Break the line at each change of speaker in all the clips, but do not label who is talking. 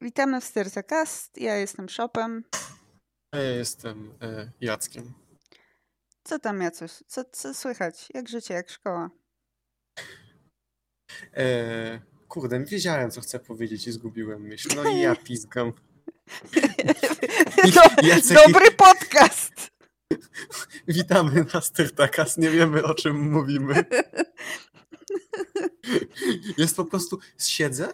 Witamy w Styrzacast. Ja jestem Shopem.
A ja jestem e, Jackiem.
Co tam, Jacuś? Co, co słychać? Jak życie, jak szkoła?
E, kurde, wiedziałem, co chcę powiedzieć i zgubiłem myśl. No i ja pizgam.
Do,
Jacek-
dobry podcast!
Witamy na Styrtakas, nie wiemy o czym mówimy. Jest po prostu, siedzę,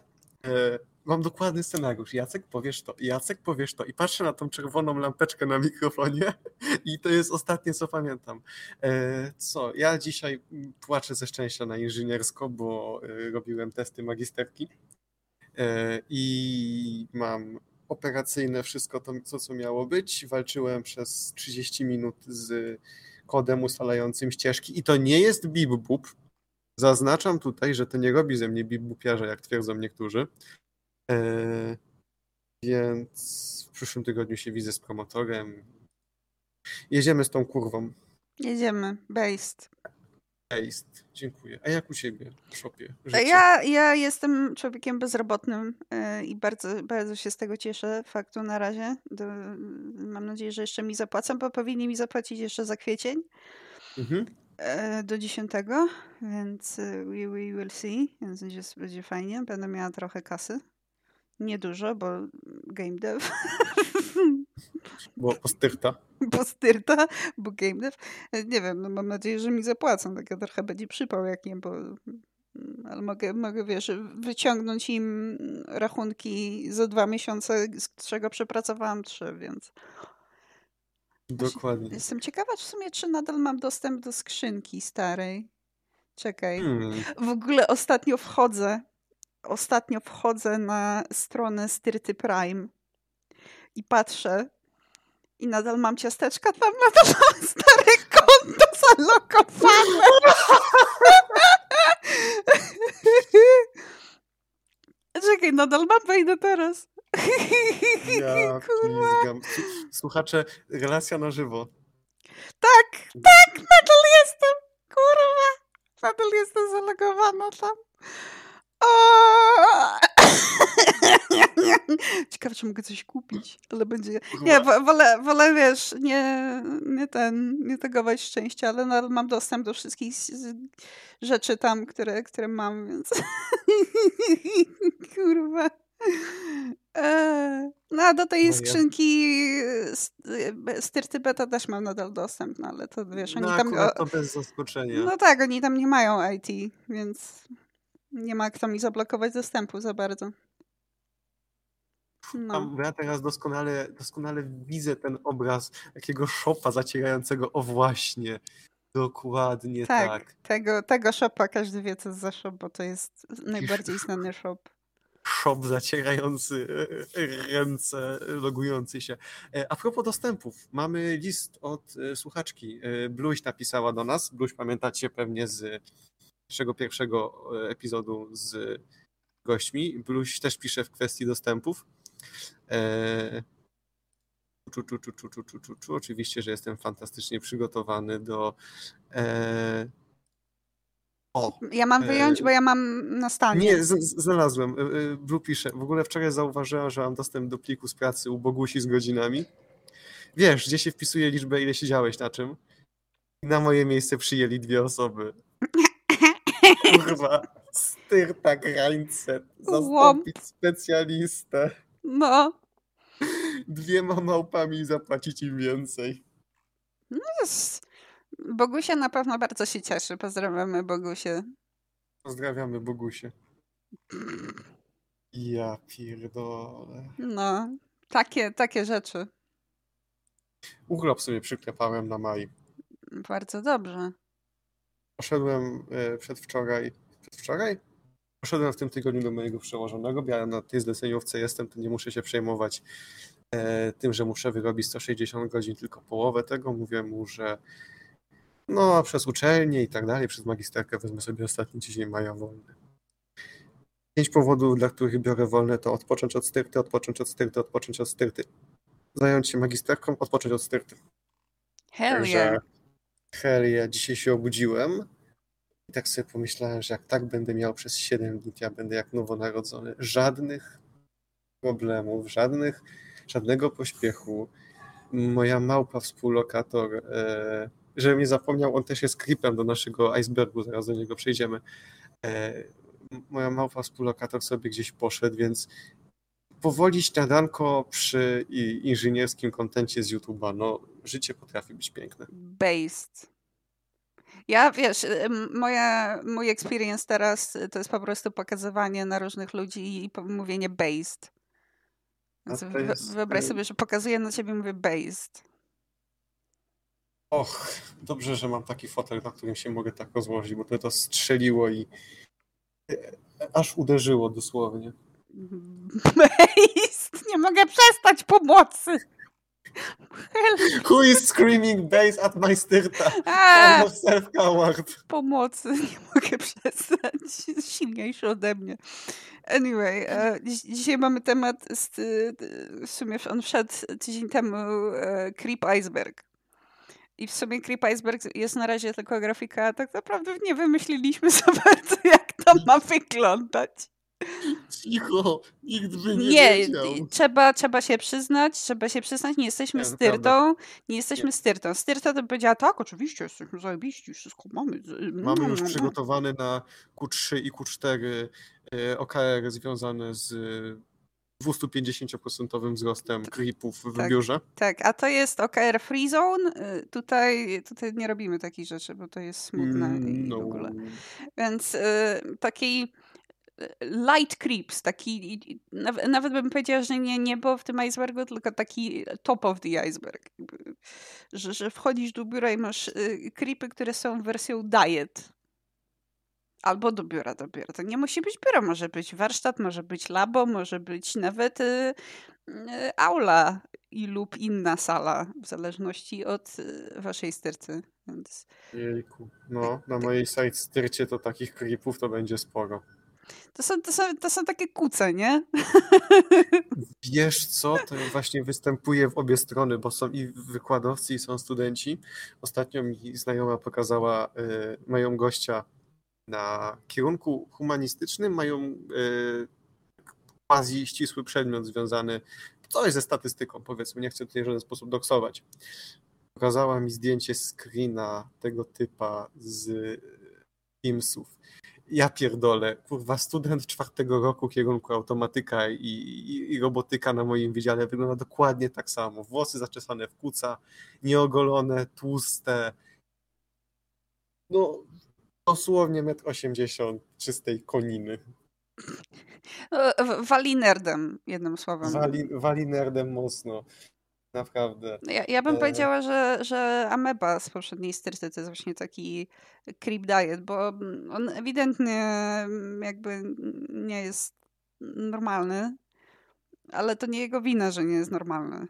e, mam dokładny scenariusz. Jacek, powiesz to, Jacek, powiesz to. I patrzę na tą czerwoną lampeczkę na mikrofonie i to jest ostatnie, co pamiętam. E, co, ja dzisiaj płaczę ze szczęścia na inżyniersko, bo e, robiłem testy magisterki e, i mam operacyjne wszystko to, co, co miało być. Walczyłem przez 30 minut z kodem ustalającym ścieżki i to nie jest bip-bup. Zaznaczam tutaj, że to nie robi ze mnie bip-bupiarza, jak twierdzą niektórzy. E, więc w przyszłym tygodniu się widzę z promotorem. Jedziemy z tą kurwą.
Jedziemy. Based.
Jest. Dziękuję. A jak u ciebie w szopie?
Ja, ja jestem człowiekiem bezrobotnym yy, i bardzo, bardzo się z tego cieszę. Faktu na razie. Mam nadzieję, że jeszcze mi zapłacą, bo powinni mi zapłacić jeszcze za kwiecień.
Mhm.
e, do 10, więc e, we, we will see, więc będzie, będzie fajnie. Będę miała trochę kasy. Niedużo, bo game dev.
Bo postyrta.
bo styrta, bo game dev. Nie wiem, no mam nadzieję, że mi zapłacą. Tak trochę będzie przypał, jak nie, bo mm, ale mogę, mogę, wiesz, wyciągnąć im rachunki za dwa miesiące, z czego przepracowałam trzy, więc
Dokładnie.
jestem ciekawa w sumie, czy nadal mam dostęp do skrzynki starej. Czekaj.
Hmm.
W ogóle ostatnio wchodzę, ostatnio wchodzę na stronę Styrty Prime i patrzę i nadal mam ciasteczka, tam nadal mam stare konto zalokowane. Czekaj, nadal mam, wejdę teraz.
Ja pizgam. Słuchacze, relacja na żywo.
Tak, tak, nadal jestem. Kurwa. Nadal jestem zalogowana tam. Ciekawe, czy mogę coś kupić, ale będzie... Nie, wo- wolę, wolę wiesz, nie, nie ten, nie tegować szczęścia, ale nadal mam dostęp do wszystkich rzeczy tam, które, które mam, więc... Kurwa. Eee, No a do tej
No
skrzynki styrty beta też mam nadal dostęp, no ale to wiesz, oni
No
tam...
to bez zaskoczenia.
No tak, oni tam nie mają IT, więc nie ma kto mi zablokować dostępu za bardzo. No.
Ja teraz doskonale, doskonale widzę ten obraz takiego szopa zacierającego. O właśnie. Dokładnie
Tak,
tak.
Tego, tego shopa każdy wie, co za shop, bo to jest najbardziej znany shop.
Szop zacierający ręce, logujący się. E, A propos dostępów, mamy list od e, słuchaczki. E, Bluś napisała do nas. Bluś pamiętacie pewnie z naszego pierwszego e, epizodu z gośćmi. Bluś też pisze w kwestii dostępów. E, Czu, czu, czu, czu, czu, czu, czu. Oczywiście, że jestem fantastycznie przygotowany do. E... O,
Ja mam
E,
wyjąć, bo ja mam na stanie.
nie, z, znalazłem. Blue pisze. W ogóle wczoraj zauważyłem, że mam dostęp do pliku z pracy u Bogusi z godzinami. Wiesz, gdzie się wpisuje liczbę, ile siedziałeś na czym? Na moje miejsce przyjęli dwie osoby. Kurwa, styrta grańce. Zastąpić specjalistę.
No,
Dwiema małpami i zapłacić im więcej.
jest- Bogusia na pewno bardzo się cieszy. Pozdrawiamy Bogusię.
Pozdrawiamy Bogusie. Ja pierdolę.
No, takie, takie rzeczy.
Urlop sobie przyklepałem na maj.
Bardzo dobrze.
Poszedłem e, przedwczoraj. Przedwczoraj? Poszedłem w tym tygodniu do mojego przełożonego, bo ja na tej zleceniówce jestem, to nie muszę się przejmować e, tym, że muszę wyrobić 160 godzin, tylko połowę tego. Mówię mu, że no przez uczelnię i tak dalej, przez magisterkę wezmę sobie ostatni tydzień maja wolny. Pięć powodów, dla których biorę wolne, to odpocząć od styrty, odpocząć od styrty, odpocząć od styrty. Zająć się magisterką, odpocząć od styrty.
Hell yeah.
hell yeah, dzisiaj się obudziłem i tak sobie pomyślałem, że jak tak będę miał przez 7 dni, ja będę jak nowonarodzony. Żadnych problemów, żadnych, żadnego pośpiechu. Moja małpa współlokator, e, żebym nie zapomniał, on też jest creepem do naszego icebergu, zaraz do niego przejdziemy. E, moja małpa współlokator sobie gdzieś poszedł, więc powoli śniadanko przy inżynierskim kontencie z YouTube'a. No, życie potrafi być piękne.
Based. Ja, wiesz, moja, mój experience teraz to jest po prostu pokazywanie na różnych ludzi i mówienie based. Więc jest... Wyobraź y sobie, że pokazuję na ciebie i mówię based.
Och, dobrze, że mam taki fotel, na którym się mogę tak rozłożyć, bo to to strzeliło i e, aż uderzyło dosłownie.
Based! Nie mogę przestać pomocy!
Who is screaming bass at my styrta? Self-coward.
Pomocy, nie mogę przestać. Jest silniejszy ode mnie. Anyway, e, dzisiaj mamy temat, z, w sumie on wszedł tydzień temu, e, Creep Iceberg. I w sumie Creep Iceberg jest na razie tylko grafika, tak naprawdę nie wymyśliliśmy za bardzo, jak to ma wyglądać.
Cicho, nikt by nie,
nie
wiedział.
Trzeba, trzeba się przyznać, trzeba się przyznać, nie jesteśmy nie, styrtą, nie jesteśmy nie. styrtą. Styrta to powiedziała, tak, oczywiście, jesteśmy zajebiści, wszystko mamy.
Mamy już przygotowany na Q3 i Q4 e, OKR związane z 250% wzrostem creepów w
tak,
biurze.
Tak, a to jest OKR Free Zone. Y, tutaj, tutaj nie robimy takich rzeczy, bo to jest smutne mm, i no. w ogóle. Więc y, taki light creeps, taki, nawet bym powiedziała, że nie niebo w tym icebergu, tylko taki top of the iceberg. Że, że wchodzisz do biura i masz y, creepy, które są wersją diet. Albo do biura, do biura. To nie musi być biuro, może być warsztat, może być labo, może być nawet y, y, aula i lub inna sala, w zależności od waszej stercy. Więc...
Jejku, no, na mojej site styrcie to takich creepów to będzie sporo.
To są, to, są, to są takie kuce, nie?
Wiesz co, to właśnie występuje w obie strony, bo są i wykładowcy, i są studenci. Ostatnio mi znajoma pokazała, y, mają gościa na kierunku humanistycznym, mają y, quasi ścisły przedmiot związany, co jest ze statystyką, powiedzmy, nie chcę tutaj w żaden sposób doksować. Pokazała mi zdjęcie screena tego typa z Teamsów ja pierdolę, kurwa, student czwartego roku kierunku automatyka i, i, i, robotyka na moim wydziale wygląda dokładnie tak samo. Włosy zaczesane w kuca, nieogolone, tłuste. No, dosłownie 1,80 m czystej koniny.
No, wali nerdem, jednym słowem.
Wali, wali nerdem mocno. Naprawdę.
Ja, ja bym e... powiedziała, że, że ameba z poprzedniej styrty to jest właśnie taki creep diet, bo on ewidentnie mm, jakby nie jest normalny, ale to nie jego wina, że nie jest normalny.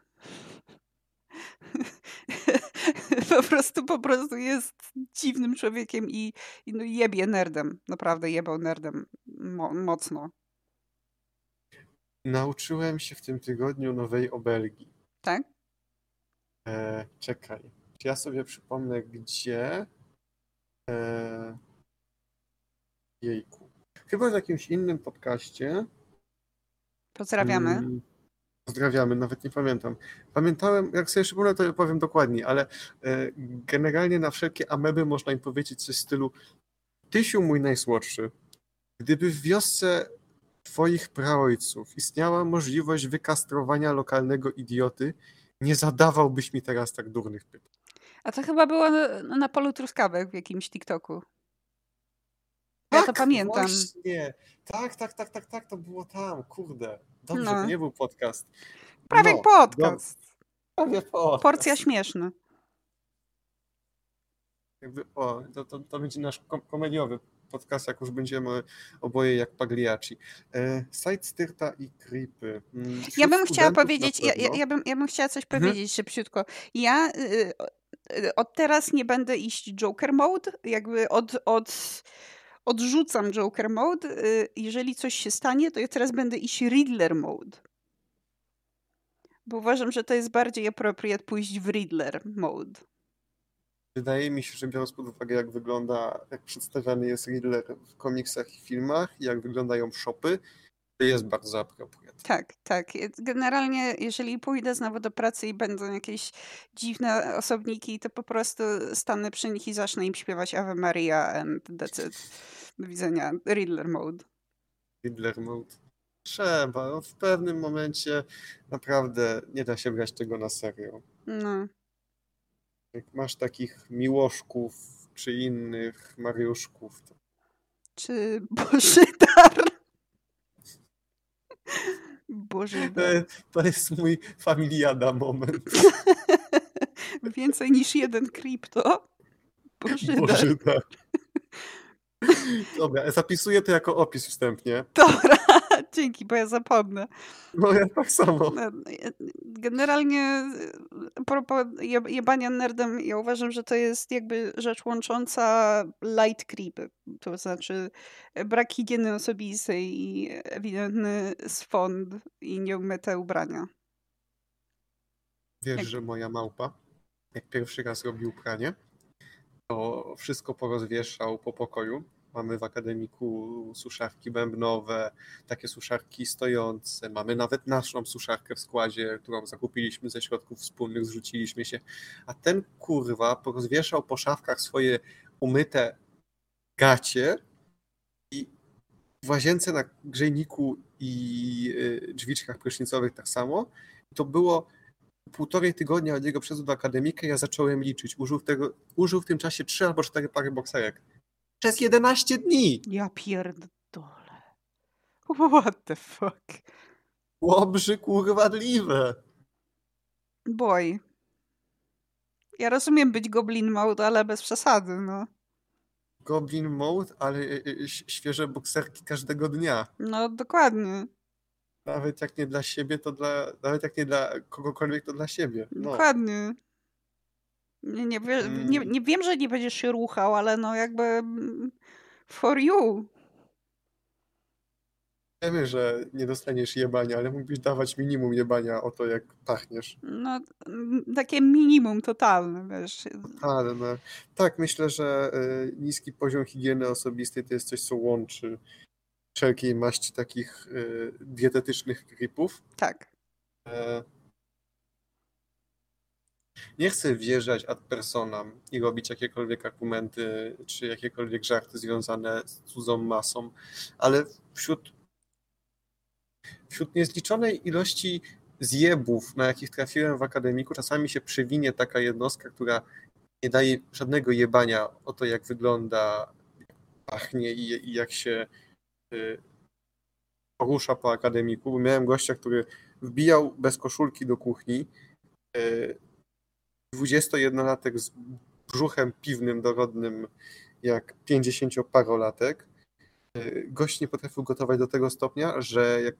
po prostu po prostu jest dziwnym człowiekiem i, i no jebie nerdem. Naprawdę jebał nerdem mo mocno.
Nauczyłem się w tym tygodniu nowej obelgi.
Tak?
E, czekaj. Ja sobie przypomnę, gdzie. E, jejku. Chyba w jakimś innym podcaście.
Pozdrawiamy.
Hmm, pozdrawiamy, nawet nie pamiętam. Pamiętałem, jak sobie przypomnę, to powiem dokładnie, ale e, generalnie na wszelkie ameby można im powiedzieć coś w stylu Tysiu mój najsłodszy, gdyby w wiosce twoich praojców istniała możliwość wykastrowania lokalnego idioty, nie zadawałbyś mi teraz tak durnych pytań.
A to chyba było na, na polu truskawek w jakimś TikToku. Ja
tak,
to pamiętam.
Właśnie. Tak, tak, tak, tak, tak, to było tam, kurde. Dobrze, no. to nie był podcast.
Prawie no, podcast.
Prawie podcast.
Porcja śmieszna.
Jakby, o, to, to, to będzie nasz komediowy podcast, jak już będziemy oboje jak Pagliacci. E, site Styrta i Creepy.
Mm, ja bym chciała powiedzieć, ja, ja, bym, ja bym chciała coś mhm. powiedzieć szybciutko. Ja y, y, od teraz nie będę iść Joker mode, jakby od, od odrzucam Joker mode. Y, jeżeli coś się stanie, to ja teraz będę iść Riddler mode. Bo uważam, że to jest bardziej appropriate pójść w Riddler mode.
Wydaje mi się, że biorąc pod uwagę, jak wygląda, jak przedstawiany jest Riddler w komiksach i filmach, jak wyglądają shopy, jest bardzo apropriat.
Tak, tak. Generalnie, jeżeli pójdę znowu do pracy i będą jakieś dziwne osobniki, to po prostu stanę przy nich i zacznę im śpiewać Ave Maria and that's it. Do widzenia. Riddler mode.
Riddler mode. Trzeba. W pewnym momencie naprawdę nie da się brać tego na serio.
No.
Jak masz takich miłoszków czy innych Mariuszków. To...
Czy Bożydar? Boże.
To jest mój familiada moment.
Więcej niż jeden krypto. Bożydar.
Bożydar. Dobra, zapisuję to jako opis wstępnie.
Dobra, dzięki, bo ja zapomnę.
No ja tak samo. No,
generalnie propos jebania nerdem, ja uważam, że to jest jakby rzecz łącząca light creepy. To znaczy brak higieny osobistej i ewidentny swąd i nieumyte ubrania.
Wiesz, jak... że moja małpa, jak pierwszy raz robił pranie, to wszystko porozwieszał po pokoju. Mamy w akademiku suszarki bębnowe, takie suszarki stojące. Mamy nawet naszą suszarkę w składzie, którą zakupiliśmy ze środków wspólnych, zrzuciliśmy się. A ten kurwa porozwieszał po szafkach swoje umyte gacie i w łazience na grzejniku i y, drzwiczkach prysznicowych tak samo. To było półtorej tygodnia od jego przyjazdu do akademika ja zacząłem liczyć. Użył, tego, użył w tym czasie trzy albo cztery pary bokserek. Przez 11 dni!
Ja pierdolę. What the fuck?
Łobrzy kurwadliwe.
Boy. Ja rozumiem być Goblin Mode, ale bez przesady, no.
Goblin Mode, ale y, y, świeże bokserki każdego dnia.
No, dokładnie.
Nawet jak nie dla siebie, to dla. Nawet jak nie dla kogokolwiek, to dla siebie.
No. Dokładnie. Nie, nie, mm. nie, nie wiem, że nie będziesz się ruchał, ale no jakby for you.
Wiemy, że nie dostaniesz jebania, ale mógłbyś dawać minimum jebania o to, jak pachniesz.
No, takie minimum totalne, wiesz.
Totalne. Tak, myślę, że y, niski poziom higieny osobistej to jest coś, co łączy wszelkiej maści takich y, dietetycznych gripów.
Tak.
E, nie chcę wjeżdżać ad personam i robić jakiekolwiek argumenty czy jakiekolwiek żarty związane z cudzą masą, ale wśród, wśród niezliczonej ilości zjebów, na jakich trafiłem w akademiku, czasami się przewinie taka jednostka, która nie daje żadnego jebania o to, jak wygląda, jak pachnie i, i jak się y, porusza po akademiku. Miałem gościa, który wbijał bez koszulki do kuchni, y, 21-latek z brzuchem piwnym, dorodnym jak 50-parolatek. Y, gość nie potrafił gotować do tego stopnia, że jak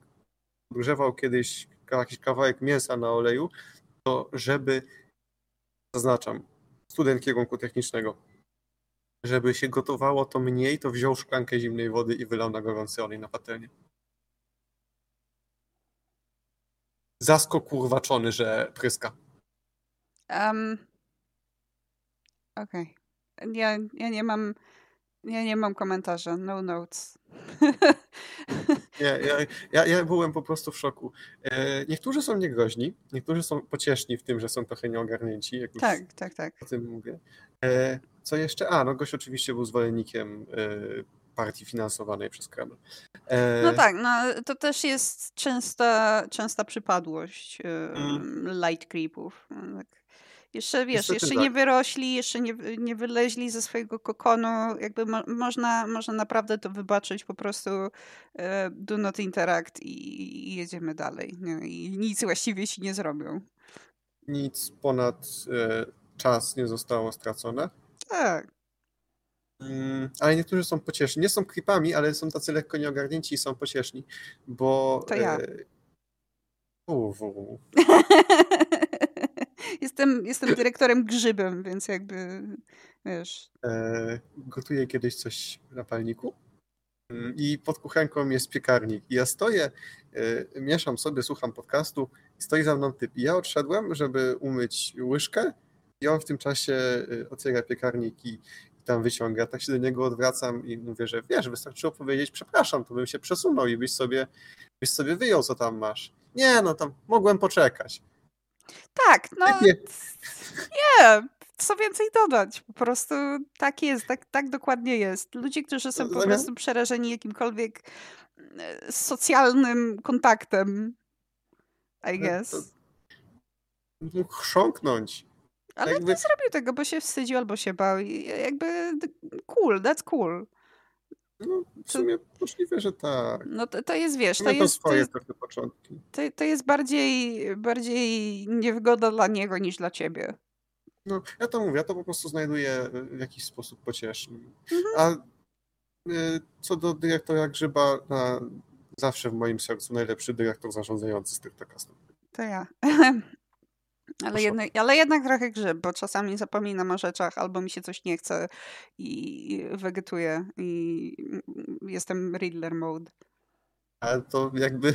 grzewał kiedyś jakiś kawałek mięsa na oleju, to żeby, zaznaczam, student kierunku technicznego, żeby się gotowało to mniej, to wziął szklankę zimnej wody i wylał na gorący olej na patelnię. Zasko kurwaczony, że pryska.
Um, Okej. Okay. Ja, ja nie mam. Ja nie mam komentarza. No notes.
Ja, ja, ja, ja byłem po prostu w szoku. E, niektórzy są niegroźni, niektórzy są pocieszni w tym, że są trochę nieogarnięci. Jak
tak, tak, tak.
O tym mówię. E, co jeszcze? A, no gość oczywiście był zwolennikiem e, partii finansowanej przez Kreml.
No tak, no, to też jest częsta, częsta przypadłość mm. light creepów. No tak. Jeszcze wiesz, Niestety jeszcze tak. nie wyrośli, jeszcze nie, nie wyleźli ze swojego kokonu. Jakby mo, można, można naprawdę to wybaczyć po prostu e, do not interact i, i jedziemy dalej. Nie? I nic właściwie ci nie zrobią.
Nic ponad e, czas nie zostało stracone.
Tak.
Mm, ale niektórzy są pocieszni. Nie są creepami, ale są tacy lekko nieogarnięci i są pocieszni, bo...
To ja.
E, uwu.
jestem, jestem dyrektorem grzybem, więc jakby wiesz.
E, gotuję kiedyś coś na palniku mm, i pod kuchenką jest piekarnik. I ja stoję, e, mieszam sobie, słucham podcastu i stoi za mną typ. I ja odszedłem, żeby umyć łyżkę i on w tym czasie e, otwiera piekarnik i tam wyciąga. Tak się do niego odwracam i mówię, że wiesz, wystarczyło powiedzieć przepraszam, to bym się przesunął i byś sobie, byś sobie wyjął, co tam masz. Nie, no tam mogłem poczekać.
Tak, no nie. nie, co więcej dodać. Po prostu tak jest, tak, tak dokładnie jest. Ludzie, którzy są po prostu przerażeni jakimkolwiek e, socjalnym kontaktem, I guess.
Mógł chrząknąć.
Ale jakby... nie zrobił tego, bo się wstydził albo się bał. Jakby cool, that's cool.
No, w sumie to, możliwe, że tak.
No to, to jest, wiesz,
to,
to jest...
swoje to początki.
To, to jest bardziej, bardziej niewygoda dla niego niż dla ciebie.
No, ja to mówię, ja to po prostu znajduję w jakiś sposób pociesznym. Mhm. A y, co do dyrektora Grzyba, na, zawsze w moim sercu najlepszy dyrektor zarządzający z Tyrtakastem.
To ja. Ale jednak, ale jednak trochę grzyb, bo czasami zapominam o rzeczach, albo mi się coś nie chce i wegetuję i jestem Riddler mode.
Ale to jakby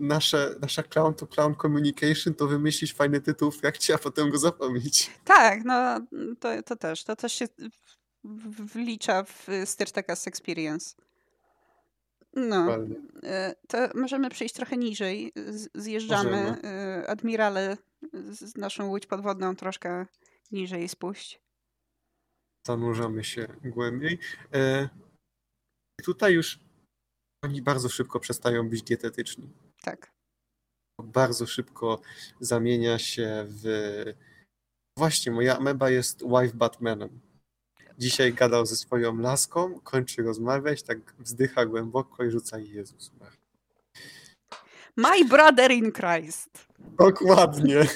nasze, nasza clown to clown communication to wymyślić fajny tytuł w trakcie, a potem go zapomnieć.
Tak, no to, to też. To też się wlicza w Styrtakas Experience. No, e, to możemy przejść trochę niżej. Zjeżdżamy. Możemy. E, admirale, z naszą łódź podwodną troszkę niżej spuść.
Zanurzamy się głębiej. E, tutaj już oni bardzo szybko przestają być dietetyczni.
Tak.
Bardzo szybko zamienia się w. Właśnie, moja ameba jest wife Batmanem. Dzisiaj gadał ze swoją laską, kończy rozmawiać, tak wzdycha głęboko i rzuca Jezus.
My brother in Christ.
Dokładnie.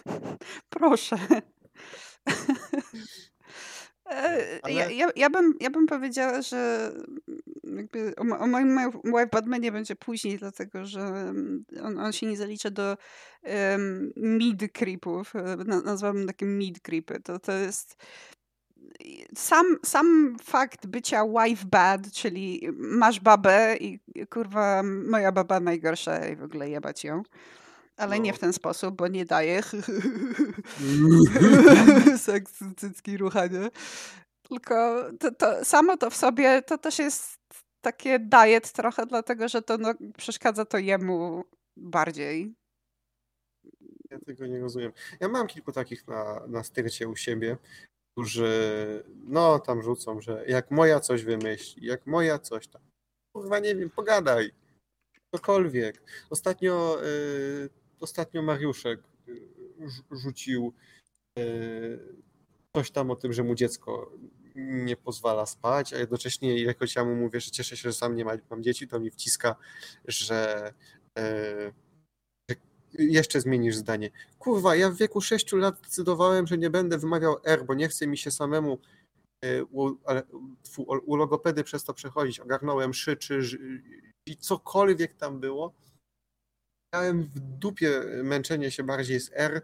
Proszę. E, Ale... Ja, ja, ja, bym, ja bym powiedziała, że o, o moim Wife Batmanie będzie później, dlatego że on, on się nie zalicza do um, mid creepów. E, nazwałbym takie mid creepy. To, to jest sam, sam fakt bycia wife bad, czyli masz babę i kurwa moja baba najgorsza i w ogóle jebać ją. Ale no. nie w ten sposób, bo nie daje seks, cycki, ruchanie. Tylko to, to, samo to w sobie to też jest takie diet trochę, dlatego że to no, przeszkadza to jemu bardziej.
Ja tego nie rozumiem. Ja mam kilku takich na, na styrcie u siebie, którzy no tam rzucą, że jak moja coś wymyśli, jak moja coś tam. Kurwa nie wiem, pogadaj. Cokolwiek. Ostatnio, y, ostatnio Mariuszek y, rzucił y, coś tam o tym, że mu dziecko nie pozwala spać, a jednocześnie ilekroć ja mu mówię, że cieszę się, że sam nie mam dzieci, to mi wciska, że jeszcze zmienisz zdanie. Kurwa, ja w wieku 6 lat zdecydowałem, że nie będę wymawiał R, bo nie chce mi się samemu e, u, u logopedy przez to przechodzić. Ogarnąłem szy, czy i cokolwiek tam było. Miałem w dupie męczenie się bardziej z R.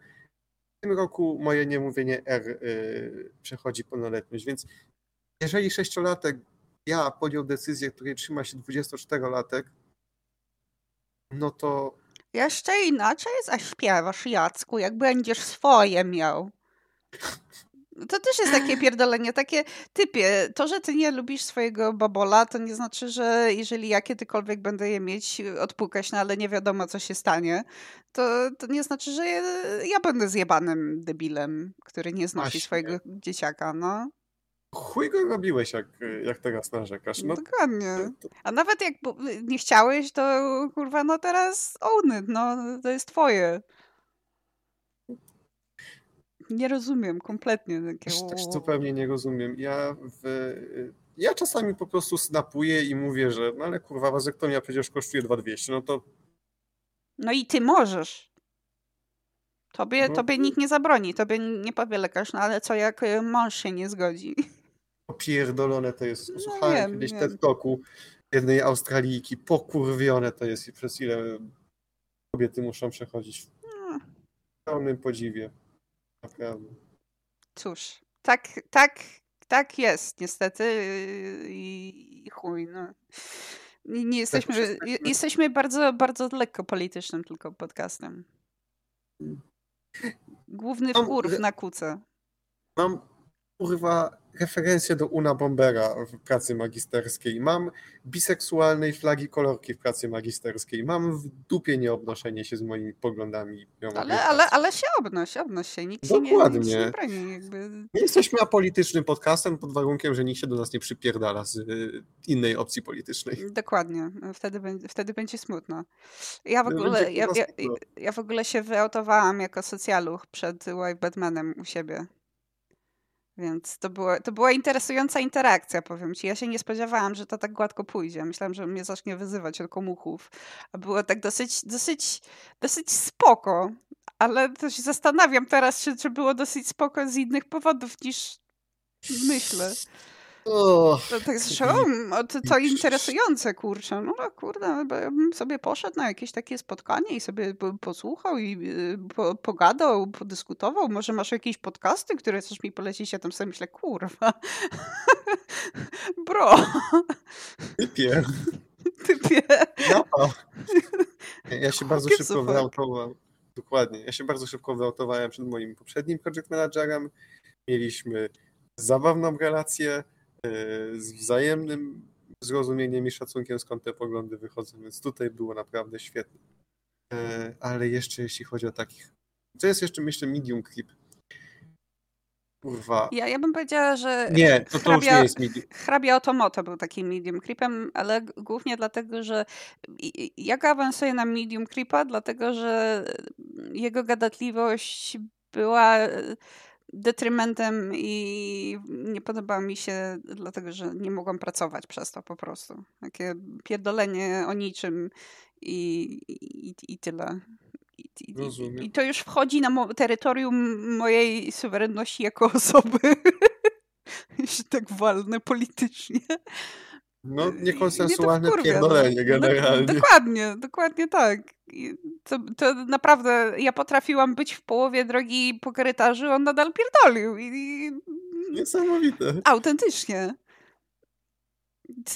W tym roku moje niemówienie R y, przechodzi pełnoletność, więc jeżeli sześciolatek ja podjął decyzję, której trzyma się 24-latek, no to
jeszcze inaczej zaśpiewasz, Jacku, jak będziesz swoje miał. To też jest takie pierdolenie, takie typie. To, że ty nie lubisz swojego babola, to nie znaczy, że jeżeli ja kiedykolwiek będę je mieć, odpukać, no ale nie wiadomo, co się stanie, to, to nie znaczy, że ja, ja będę zjebanym debilem, który nie znosi Właśnie. swojego dzieciaka, no
chuj go robiłeś, jak, jak teraz narzekasz. No,
Dokładnie. A nawet jak nie chciałeś, to kurwa, no teraz own it, no to jest twoje. Nie rozumiem kompletnie takiego...
Też, też zupełnie nie rozumiem. Ja w, ja czasami po prostu snapuję i mówię, że no ale kurwa, wazektomia przecież kosztuje 2200, no to...
No i ty możesz. Tobie, no. tobie nikt nie zabroni, tobie nie powie lekarz, no ale co jak mąż się nie zgodzi?
Opierdolone to jest. No Słuchałem kiedyś TED Talku jednej Australijki, pokurwione to jest i przez ile kobiety muszą przechodzić. No. W pełnym podziwie. Naprawdę.
Cóż, tak, tak, tak jest niestety i chuj, no. Nie jesteśmy, tak, jesteśmy bardzo, bardzo lekko politycznym tylko podcastem. Główny wpór na kuce.
Mam kurwa referencje do Una Bombera w pracy magisterskiej, mam biseksualnej flagi kolorki w pracy magisterskiej, mam w dupie nieobnoszenie się z moimi poglądami.
Ale, ale, ale się obnoś, obnoś się, nikt Dokładnie. się nie, nikt nie broni. Jakby...
My jesteśmy apolitycznym podcastem pod warunkiem, że nikt się do nas nie przypierdala z y, innej opcji politycznej.
Dokładnie, wtedy, wtedy będzie smutno. Ja w, ogóle, ja, ja, ja w ogóle się wyautowałam jako socjaluch przed White Batmanem u siebie. Więc to, było, to była interesująca interakcja, powiem ci. Ja się nie spodziewałam, że to tak gładko pójdzie. Myślałam, że mnie zacznie wyzywać od komuchów. A było tak dosyć, dosyć, dosyć spoko. Ale to się zastanawiam teraz, czy, czy było dosyć spoko z innych powodów niż myślę. Oh, to tak słyszałam, to, to interesujące, kurczę. No, no kurde, bo ja bym sobie poszedł na jakieś takie spotkanie i sobie posłuchał i y, po, pogadał, podyskutował. Może masz jakieś podcasty, które chcesz mi polecić? Ja tam sobie myślę, kurwa. Bro.
Typie.
Typie.
No. Ja się bardzo szybko wyautowałem. Dokładnie. Ja się bardzo szybko wyautowałem przed moim poprzednim project managerem. Mieliśmy zabawną relację z wzajemnym zrozumieniem i szacunkiem, skąd te poglądy wychodzą, więc tutaj było naprawdę świetnie. E, ale jeszcze jeśli chodzi o takich... Co jest jeszcze, myślę, medium creep? Kurwa.
Ja, ja bym powiedziała, że.
Nie, to, to hrabia, już nie jest medium.
Hrabia Otomoto był takim medium creepem, ale głównie dlatego, że ja go awansuję na medium creepa, dlatego że jego gadatliwość była detrymentem i nie podoba mi się, dlatego że nie mogłam pracować przez to po prostu. Takie pierdolenie o niczym i, i, i tyle. I, i, I, to już wchodzi na mo terytorium mojej suwerenności jako osoby. Jeśli tak walne politycznie.
No, niekonsensualne nie pierdolenie no, generalnie.
dokładnie, dokładnie tak. To, to, naprawdę, ja potrafiłam być w połowie drogi po korytarzu, on nadal pierdolił. I,
Niesamowite.
Autentycznie.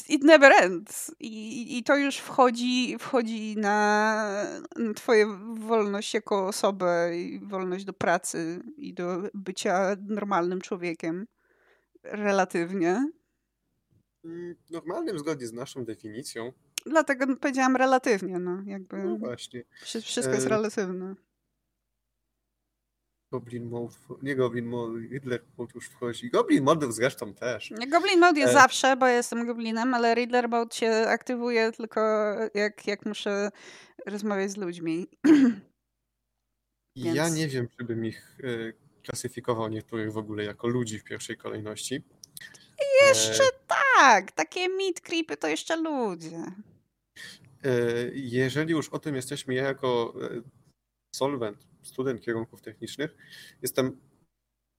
It never ends. I, I to już wchodzi, wchodzi na, na twoją wolność jako osobę, i wolność do pracy i do bycia normalnym człowiekiem. Relatywnie.
Mm, normalnym zgodnie z naszą definicją.
Dlatego powiedziałam relatywnie, no jakby.
No właśnie.
Wszystko jest e... relatywne.
Goblin Mode, nie Goblin Mode, Riddler Mode już wchodzi. Goblin Mode zresztą też.
Goblin Mode jest e... zawsze, bo jestem Goblinem, ale Riddler Mode się aktywuje tylko jak, jak muszę rozmawiać z ludźmi.
Więc... Ja nie wiem, czy bym ich e, klasyfikował niektórych w ogóle jako ludzi w pierwszej kolejności.
Jeszcze e... tak, takie mid creepy to jeszcze ludzie.
E, jeżeli już o tym jesteśmy, ja jako e, solwent, student kierunków technicznych, jestem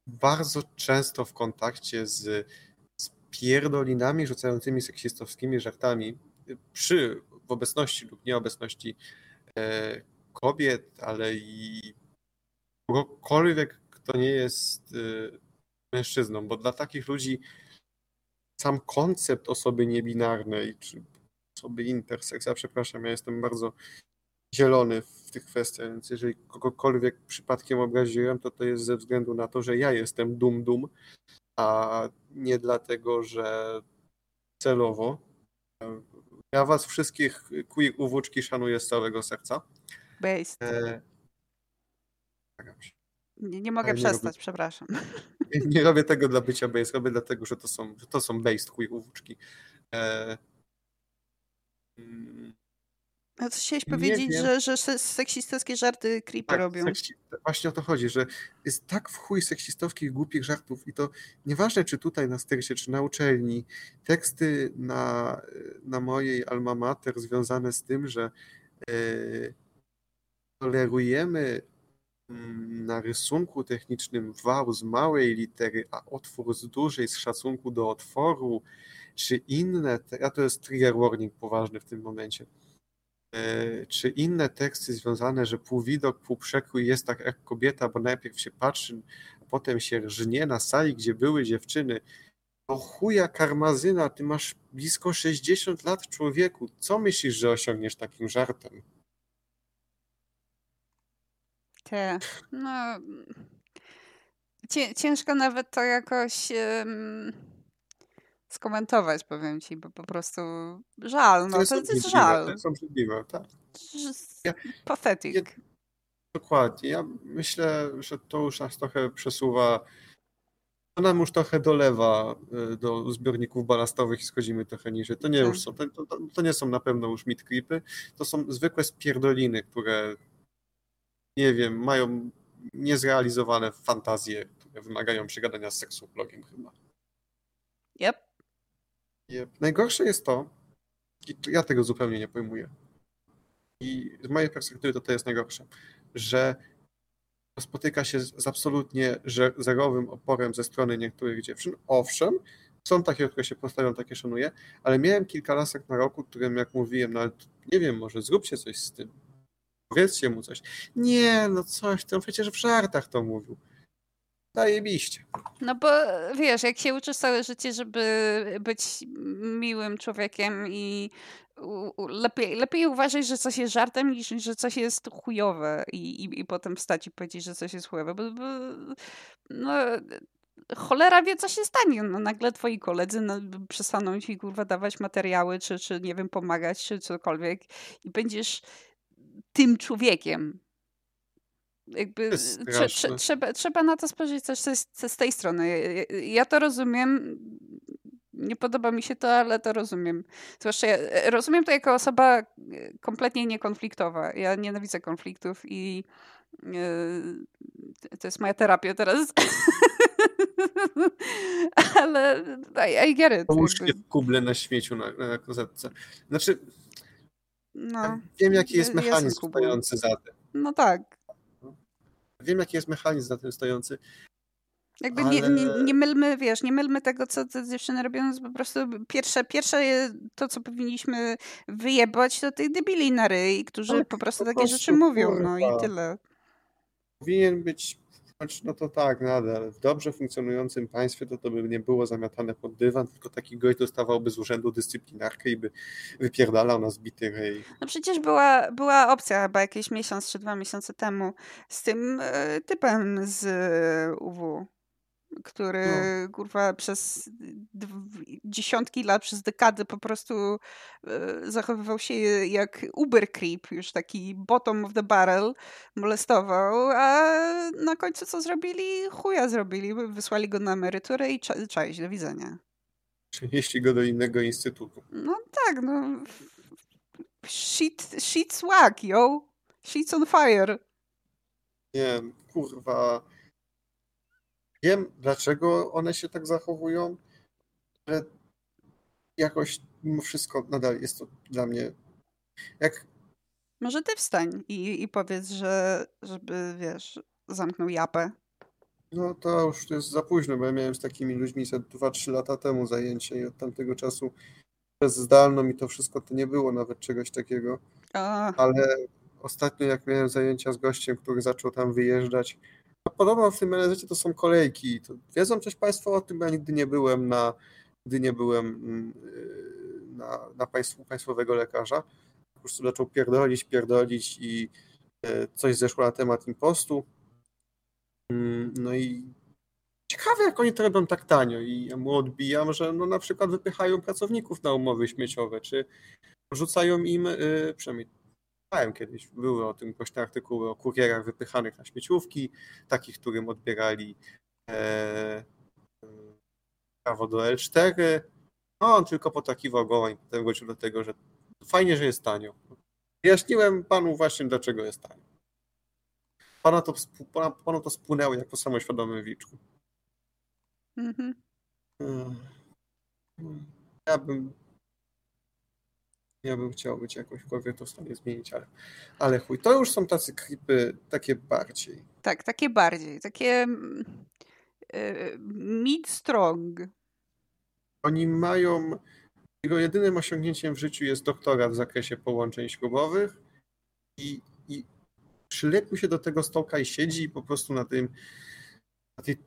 bardzo często w kontakcie z, z pierdolinami rzucającymi seksistowskimi żartami przy w obecności lub nieobecności e, kobiet, ale i kogokolwiek, kto nie jest mężczyzną, bo dla takich ludzi sam koncept osoby niebinarnej, czy osoby intersex, ja przepraszam, ja jestem bardzo zielony w tych kwestiach, więc jeżeli kogokolwiek przypadkiem obraziłem, to to jest ze względu na to, że ja jestem dum-dum, a nie dlatego, że celowo. Ja was wszystkich queer uwłóczki szanuję z całego serca.
Based. E... Nie, nie mogę przestać, robię, przepraszam.
Nie, nie, robię tego dla bycia base, robię dlatego, że to są, że to są based queerówczki. E...
A co chciałeś powiedzieć, że, że seksistowskie żarty creepy tak, robią? Seksi...
Właśnie o to chodzi, że jest tak w chuj seksistowskich, głupich żartów i to nieważne, czy tutaj na stersie, czy na uczelni, teksty na, na mojej alma mater związane z tym, że e, tolerujemy Mm, na rysunku technicznym wał z małej litery, a otwór z dużej z szacunku do otworu, czy inne, a to jest trigger warning poważny w tym momencie, e, czy inne teksty związane, że półwidok, półprzekrój jest tak jak kobieta, bo najpierw się patrzy, a potem się rżnie na sali, gdzie były dziewczyny. O chuja karmazyna, ty masz blisko 60 lat człowieku. Co myślisz, że osiągniesz takim żartem?
Te, no... ciężko nawet to jakoś skomentować, powiem ci, bo po prostu żal. No, to jest, to jest żal.
To jest obrzydliwe, tak.
Ja, Pathetic. Ja,
dokładnie. Ja myślę, że to już nas trochę przesuwa to nam już trochę dolewa y, do zbiorników balastowych i schodzimy trochę niżej. To nie tak. już są, to, to, to, nie są na pewno już midcreepy, to są zwykłe spierdoliny, które nie wiem, mają niezrealizowane fantazje, które wymagają przegadania z seksuologiem chyba.
Yep.
Najgorsze jest to, i ja tego zupełnie nie pojmuję, i z mojej perspektywy to to jest najgorsze, że spotyka się z, z absolutnie zerowym oporem ze strony niektórych dziewczyn. Owszem, są takie, które się postawią, takie szanuję, ale miałem kilka lasek na roku, którym jak mówiłem, no ale nie wiem, może zróbcie coś z tym. Powiedzcie mu coś. Nie, no coś, to przecież w żartach to mówił. Zajebiście.
No bo wiesz, jak się uczysz całe życie, żeby być miłym człowiekiem i lepiej, lepiej uważać, że coś jest żartem, niż że coś jest chujowe i, i, i potem wstać i powiedzieć, że coś jest chujowe, bo, bo no, cholera wie, co się stanie. No, nagle twoi koledzy no, przestaną ci kurwa dawać materiały, czy, czy nie wiem, pomagać, czy cokolwiek i będziesz tym człowiekiem. Jakby trze, trze, trzeba, trzeba na to spojrzeć też z, z tej strony. Ja, ja to rozumiem nie podoba mi się to, ale to rozumiem. Zwłaszcza ja e, rozumiem to jako osoba e, kompletnie niekonfliktowa. Ja nienawidzę konfliktów i yy, to jest moja terapia teraz. ale I, I get it.
Połóżcie w kuble na śmieciu na, na kozetce. Znaczy, no, wiem jaki jest mechanizm stojący za tym.
No tak.
Wiem jaki jest mechanizm za tym stojący.
Jakby ale... nie, nie, nie, mylmy, wiesz, nie mylmy tego, co te dziewczyny robią, po prostu pierwsze, pierwsze to, co powinniśmy wyjebać, to tych debili na ryj, którzy po prostu po takie prostu, rzeczy mówią, no i tyle.
Powinien być, znaczy, no to tak, nadal, w dobrze funkcjonującym państwie to to by nie było zamiatane pod dywan, tylko taki gość dostawałby z urzędu dyscyplinarkę i by wypierdalał na zbity ryj.
No przecież była, była opcja chyba jakieś miesiąc czy dwa miesiące temu z tym e, typem z e, UW który no. kurwa przez dziesiątki lat, przez dekady po prostu e, zachowywał się jak Uber creep, już taki bottom of the barrel, molestował, a na końcu co zrobili? Chuja zrobili, wysłali go na emeryturę i cześć, do widzenia.
Przenieśli go do innego instytutu.
No tak, no shit, shit swag, yo. Shit's on fire.
Nie, kurwa Wiem, dlaczego one się tak zachowują, ale jakoś mimo wszystko nadal jest to dla mnie jak...
Może ty wstań i, i powiedz, że żeby, wiesz, zamknął japę.
No to już jest za późno, bo ja miałem z takimi ludźmi 2-3 lata temu zajęcie i od tamtego czasu przez zdalną i to wszystko to nie było nawet czegoś takiego. A. Ale ostatnio jak miałem zajęcia z gościem, który zaczął tam wyjeżdżać, Podobno w tym NZ to są kolejki. To wiedzą coś Państwo o tym? Ja nigdy nie byłem na, nigdy nie byłem mm, na, na państwu, państwowego lekarza. Po prostu zaczął pierdolić, pierdolić i e, coś zeszło na temat impostu. Mm, no i ciekawe, jak oni to robią tak tanio. I ja mu odbijam, że no na przykład wypychają pracowników na umowy śmieciowe, czy rzucają im, e, przynajmniej kiedyś, były o tym głośne artykuły o kurierach wypychanych na śmieciówki, takich, którym odbierali e, prawo do L4. No, on tylko potakiwał głową i potem wrócił do tego, że fajnie, że jest tanio. Wyjaśniłem panu właśnie, dlaczego jest tanio. Pana to, pana, panu to spłynęło jak po samoświadomym wilczku. Mhm. Mm Ja bym ja bym chciał być jakąśkolwiek to w stanie zmienić, ale, ale chuj. To już są tacy klipy takie bardziej.
Tak, takie bardziej. Takie yy, mid-strong.
Oni mają... Jego jedynym osiągnięciem w życiu jest doktorat w zakresie połączeń śrubowych i, i przylepił się do tego stołka i siedzi i po prostu na tym na tej,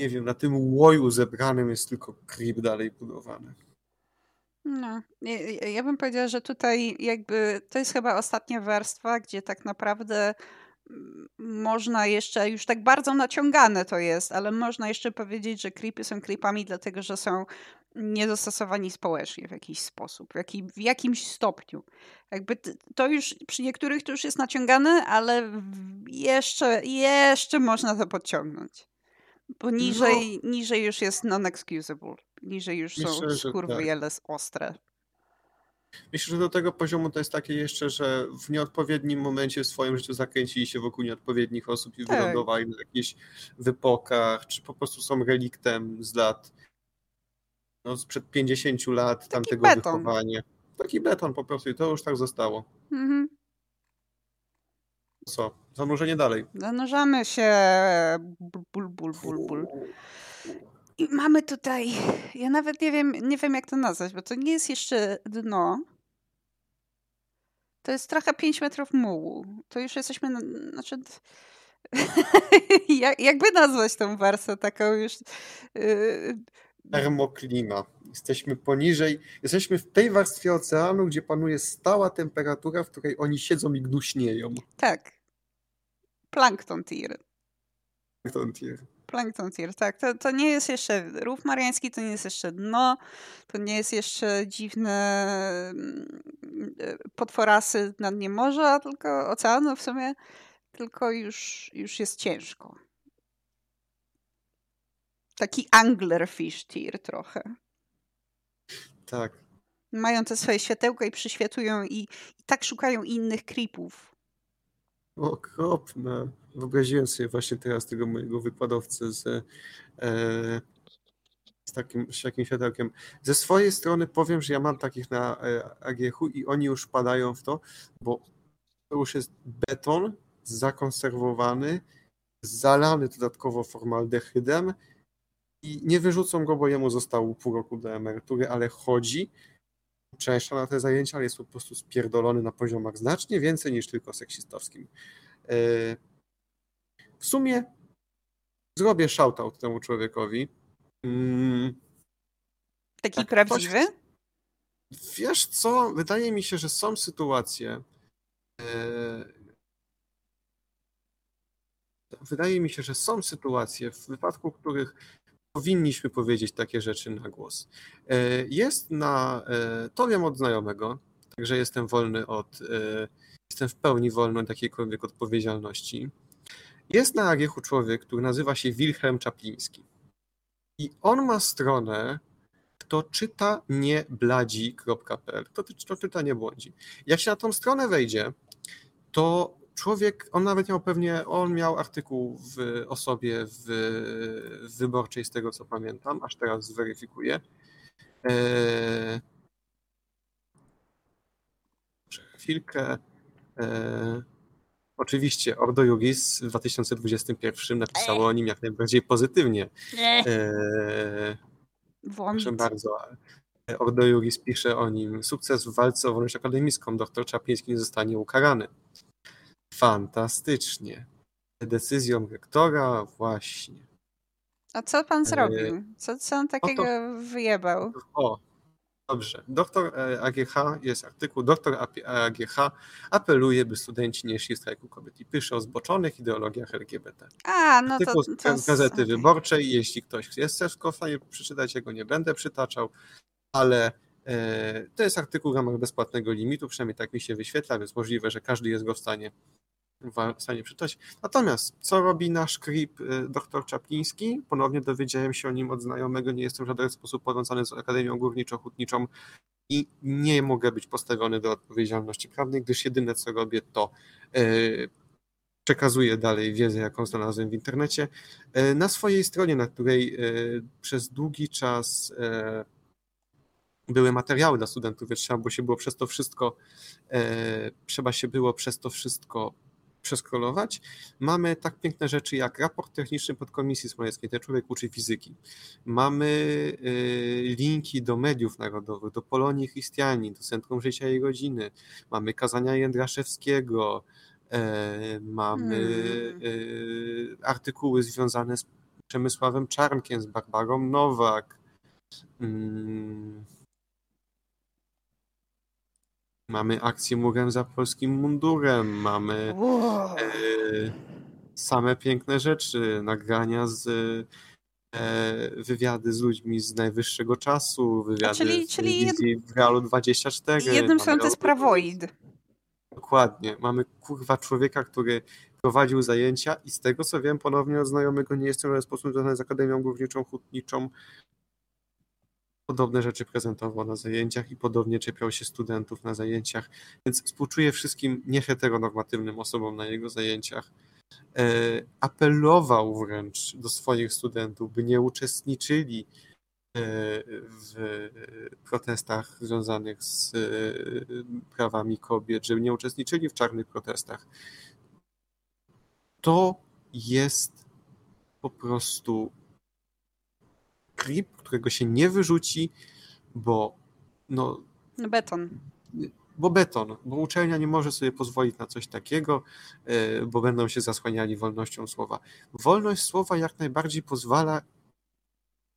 nie wiem, na tym łoju zebranym jest tylko creep dalej budowany.
No, ja bym powiedziała, że tutaj jakby to jest chyba ostatnia warstwa, gdzie tak naprawdę można jeszcze, już tak bardzo naciągane to jest, ale można jeszcze powiedzieć, że creepy są creepami, dlatego że są niedostosowani społecznie w jakiś sposób, w, jakim, w jakimś stopniu. Jakby to już przy niektórych to już jest naciągane, ale jeszcze, jeszcze można to podciągnąć. Bo niżej, no. niżej już jest non-excusable. Niżej już Myślę, są skurwy tak. ostre.
Myślę, że do tego poziomu to jest takie jeszcze, że w nieodpowiednim momencie w swoim życiu zakręcili się wokół nieodpowiednich osób i tak. wylądowali na jakichś wypokach, czy po prostu są reliktem z lat, no sprzed 50 lat Taki tamtego beton. wychowania. Taki beton po prostu i to już tak zostało. Mhm. Co? Zanurzenie dalej.
Zanurzamy się. Ból, ból, ból, ból. I mamy tutaj, ja nawet nie wiem, nie wiem jak to nazwać, bo to nie jest jeszcze dno. To jest trochę 5 metrów mułu. To już jesteśmy, na, znaczy... jak, jakby nazwać tą warstwę taką już... Yy...
Termoklima. Jesteśmy poniżej, jesteśmy w tej warstwie oceanu, gdzie panuje stała temperatura, w której oni siedzą i gnuśnieją.
Tak. Plankton tier.
Plankton tier.
Plankton tier, tak. To, to nie jest jeszcze rów mariański, to nie jest jeszcze dno, to nie jest jeszcze dziwne mm, potworasy na dnie morza, tylko oceanu w sumie, tylko już, już jest ciężko. Taki anglerfish tier trochę.
Tak.
Mają te swoje światełka i przyświatują i, i tak szukają innych creepów.
Okropne wyobraziłem sobie właśnie teraz tego mojego wykładowcę z, e, z, takim, z takim światełkiem. Ze swojej strony powiem, że ja mam takich na e, AGH-u i oni już padają w to, bo to już jest beton zakonserwowany, zalany dodatkowo formaldehydem i nie wyrzucą go, bo jemu zostało pół roku do emerytury, ale chodzi, często na te zajęcia, ale jest po prostu spierdolony na poziomach znacznie więcej niż tylko seksistowskim. E, w sumie zrobię shoutout temu człowiekowi. Mm.
Taki tak, prawdziwy?
Ktoś... Wiesz co, wydaje mi się, że są sytuacje. E, wydaje mi się, że są sytuacje, w wypadku których powinniśmy powiedzieć takie rzeczy na głos. E, jest na. E, to wiem od znajomego, także jestem wolny od. Jestem w pełni wolny od jakiejkolwiek odpowiedzialności. Jest na Agiechu człowiek, który nazywa się Wilhelm Czapliński. I on ma stronę, kto czyta nie bladzi.pl. Kto czyta nie błądzi. Jak się na tą stronę wejdzie, to człowiek, on nawet miał pewnie, on miał artykuł w osobie w, w wyborczej, z tego co pamiętam, aż teraz zweryfikuję. Eee, chwilkę. Eee, Oczywiście Ordo Juris w 2021 napisało o nim jak najbardziej pozytywnie. Eee, proszę bardzo. Ordo Juris pisze o nim sukces w walce o wolność akademicką. Doktor Czapliński nie zostanie ukarany. Fantastycznie. Decyzją rektora właśnie.
A co pan zrobił? Co, co on takiego to, wyjebał?
O, Dobrze. Doktor e, AGH jest artykuł. Doktor AGH apeluje, by studenci nie szli strajku kobiet i pisze o zboczonych ideologiach LGBT.
A, no artykuł to, to
z Gazety okay. Wyborczej. Jeśli ktoś jest w stanie przeczytać, jego nie będę przytaczał, ale e, to jest artykuł w ramach bezpłatnego limitu, przynajmniej tak mi się wyświetla, więc możliwe, że każdy jest go w stanie w stanie przeczytać. Natomiast co robi nasz krip y, dr Czapliński? Ponownie dowiedziałem się o nim od znajomego, nie jestem w żaden sposób powiązany z Akademią Górniczo-Hutniczą i nie mogę być postawiony do odpowiedzialności prawnej, gdyż jedyne co robię to yy, przekazuję dalej wiedzę, jaką znalazłem w internecie. Yy, na swojej stronie, na której przez długi czas były materiały dla studentów, więc trzeba było się było przez to wszystko, trzeba się było przez to wszystko przeskrolować, mamy tak piękne rzeczy jak raport techniczny podkomisji smoleńskiej, ten człowiek uczy fizyki. Mamy y, linki do mediów narodowych, do Polonii Christiani, do Centrum Życia i Rodziny, mamy kazania Jędraszewskiego, e, mamy hmm. artykuły związane z Przemysławem Czarnkiem, z Barbarą Nowak. Mm. Mamy akcję murem za polskim mundurem, mamy
Wow.
e, same piękne rzeczy, nagrania z e, wywiady z ludźmi z najwyższego czasu, wywiady
czyli-
z
czyli
telewizji w Realu 24.
Jednym słowem to jest prawoid.
Dokładnie. Mamy kurwa człowieka, który prowadził zajęcia i z tego co wiem, ponownie od znajomego nie jestem w żaden sposób związany z Akademią Górniczą, Hutniczą. Podobne rzeczy prezentował na zajęciach i podobnie czepiał się studentów na zajęciach, więc współczuję wszystkim nieheteronormatywnym osobom na jego zajęciach. E, apelował wręcz do swoich studentów, by nie uczestniczyli e, w protestach związanych z e, prawami kobiet, żeby nie uczestniczyli w czarnych protestach. To jest po prostu klip, którego się nie wyrzuci, bo no,
No beton.
bo beton, bo uczelnia nie może sobie pozwolić na coś takiego, e, bo będą się zasłaniali wolnością słowa. Wolność słowa jak najbardziej pozwala,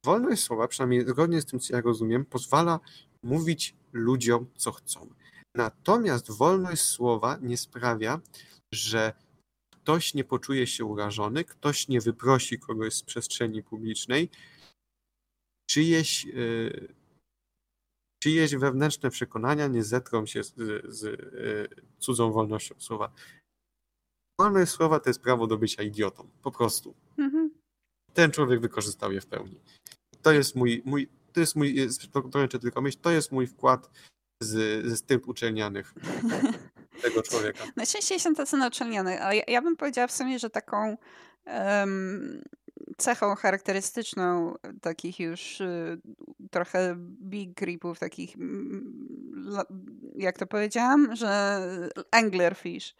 wolność słowa, przynajmniej zgodnie z tym, co ja rozumiem, pozwala mówić ludziom, co chcą. Natomiast wolność słowa nie sprawia, że ktoś nie poczuje się urażony, ktoś nie wyprosi kogoś z przestrzeni publicznej, czyjeś, e, czyjeś wewnętrzne przekonania nie zetrą się z, z e, cudzą wolnością słowa. Wolność słowa to jest prawo do bycia idiotą. Po prostu.
Mhm.
Ten człowiek wykorzystał je w pełni. To jest mój, mój to jest mój, dokończę tylko myśl, to jest mój wkład z, ze styp uczelnianych tego człowieka.
Najczęściej są tacy nauczalniane, ale ja, ja bym powiedziała w sumie, że taką em, cechą charakterystyczną takich już y, trochę big gripów, takich jak to powiedziałam, że anglerfish.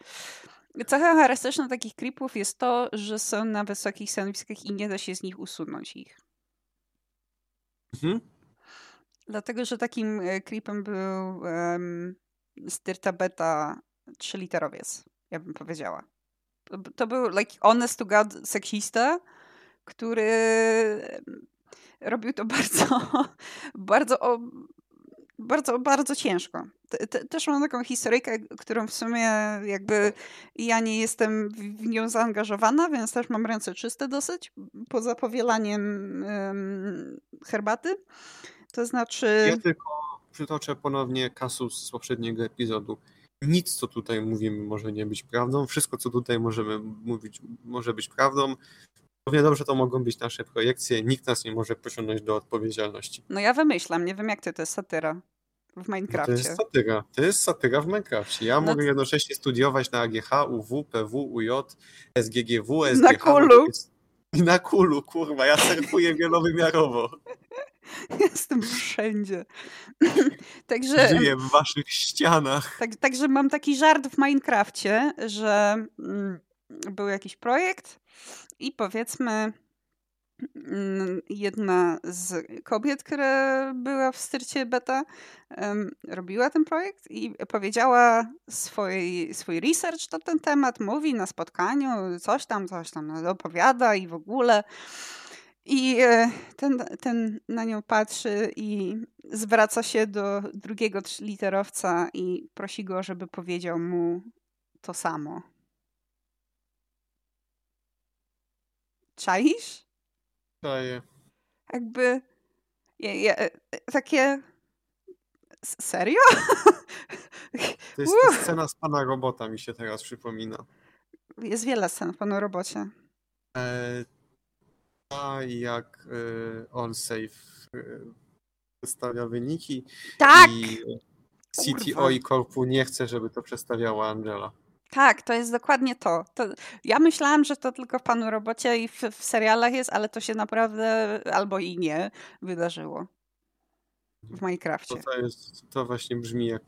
Cechą charakterystyczną takich creepów jest to, że są na wysokich stanowiskach i nie da się z nich usunąć ich.
Mhm.
Dlatego, że takim e, creepem był um, Styrta Beta trzyliterowiec, ja bym powiedziała. To był like honest to god seksista, który robił to bardzo, bardzo, bardzo, bardzo ciężko. Te- te- Też mam taką historyjkę, którą w sumie jakby ja nie jestem w nią zaangażowana, więc też mam ręce czyste dosyć, poza powielaniem em, herbaty. To znaczy...
Ja tylko przytoczę ponownie kasus z poprzedniego epizodu. Nic, co tutaj mówimy, może nie być prawdą. Wszystko, co tutaj możemy mówić, może być prawdą. Równie dobrze to mogą być nasze projekcje. Nikt nas nie może pociągnąć do odpowiedzialności.
No ja wymyślam, nie wiem jak ty, to jest satyra w
No To
Minecrafcie.
jest satyra. To jest satyra w Minecrafcie. Ja
No
mogę
to-
jednocześnie studiować na AGH, UW, PW, UJ, SGGW, SGH.
Na kulu.
I na kulu, kurwa, ja surfuję wielowymiarowo.
Jestem wszędzie. Także,
Żyję w waszych ścianach.
tak, także mam taki żart w Minecrafcie, że mm, był jakiś projekt i powiedzmy mm, jedna z kobiet, która była w styrcie beta, robiła ten projekt i powiedziała swój, swój research na ten temat, mówi na spotkaniu, coś tam, coś tam opowiada i w ogóle. I e, ten, ten na nią patrzy i zwraca się do drugiego literowca i prosi go, żeby powiedział mu to samo. Czaisz?
Daję.
Jakby ja, ja, e, takie serio?
To jest ta scena z pana robota, mi się teraz przypomina.
Jest wiele scen w panu robocie.
E, a jak e, OnSafe e, przedstawia wyniki
Tak!
i CTO
Kurwa.
i Korpu nie chce, żeby to przedstawiała Angela.
Tak, to jest dokładnie to. to. Ja myślałam, że to tylko w panu robocie i w, w serialach jest, ale to się naprawdę albo i nie wydarzyło w
To,
Minecrafcie.
to, jest, to właśnie brzmi jak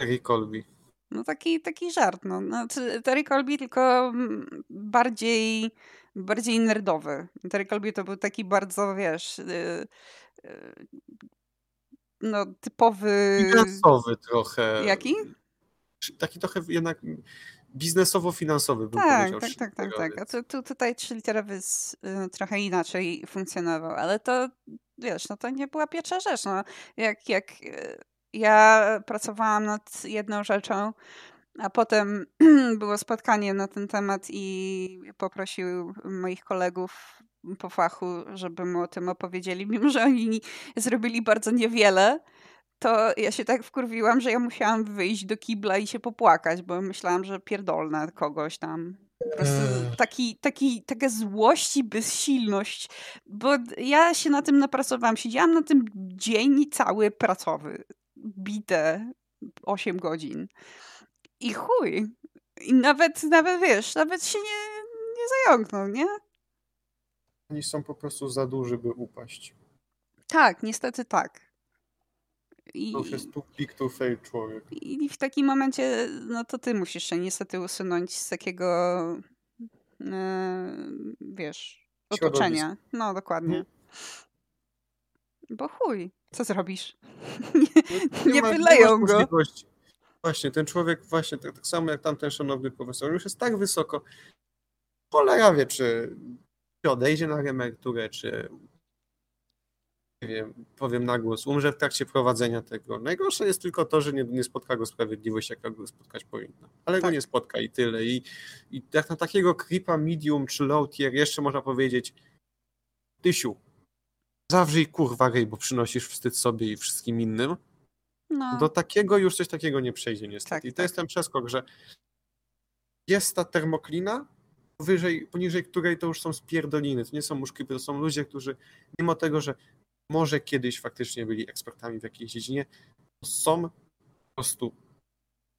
Terry Colby.
No taki, taki żart. No. Znaczy, Terry Colby tylko mm, bardziej, bardziej nerdowy. Terry Colby to był taki bardzo, wiesz, yy, yy, no typowy...
Finansowy trochę.
Jaki?
Taki trochę jednak biznesowo-finansowy bym
Tak,
powiedział.
tak, tak, tak, tak. A tu, tu, tutaj trzyliterowy z, y, trochę inaczej funkcjonował, ale to wiesz, no to nie była pierwsza rzecz. No, jak, jak y, Ja pracowałam nad jedną rzeczą, a potem było spotkanie na ten temat i poprosił moich kolegów po fachu, żeby mu o tym opowiedzieli, mimo że oni zrobili bardzo niewiele to ja się tak wkurwiłam, że ja musiałam wyjść do kibla i się popłakać, bo myślałam, że pierdolnę kogoś tam. Po prostu taki, taki, taka złość i bezsilność, bo ja się na tym napracowałam. Siedziałam na tym dzień cały pracowy, bite 8 godzin. I chuj. I nawet, nawet wiesz, nawet się nie, nie zająknął, nie?
Oni są po prostu za duży, by upaść.
Tak, niestety tak.
I, to już jest too big to fail człowiek.
I w takim momencie, no to ty musisz się niestety usunąć z takiego, e, wiesz, otoczenia. No, dokładnie. Hmm. Bo chuj, co zrobisz? nie, nie, nie wyleją go.
Właśnie, ten człowiek, właśnie tak, tak, samo jak tamten szanowny profesor, już jest tak wysoko. Cholera wie, czy odejdzie na emeryturę, czy nie wiem, powiem na głos, umrze w trakcie prowadzenia tego. Najgorsze jest tylko to, że nie, nie spotka go sprawiedliwość, jaka go spotkać powinna. Ale tak. go nie spotka i tyle. I, I jak na takiego creepa medium czy low tier jeszcze można powiedzieć Tysiu, zawrzyj kurwa rej, bo przynosisz wstyd sobie i wszystkim innym. No. Do takiego już coś takiego nie przejdzie niestety. Tak, I to tak. jest ten przeskok, że jest ta termoklina, wyżej, poniżej której to już są spierdoliny, to nie są muszki, to są ludzie, którzy mimo tego, że może kiedyś faktycznie byli ekspertami w jakiejś dziedzinie, są po prostu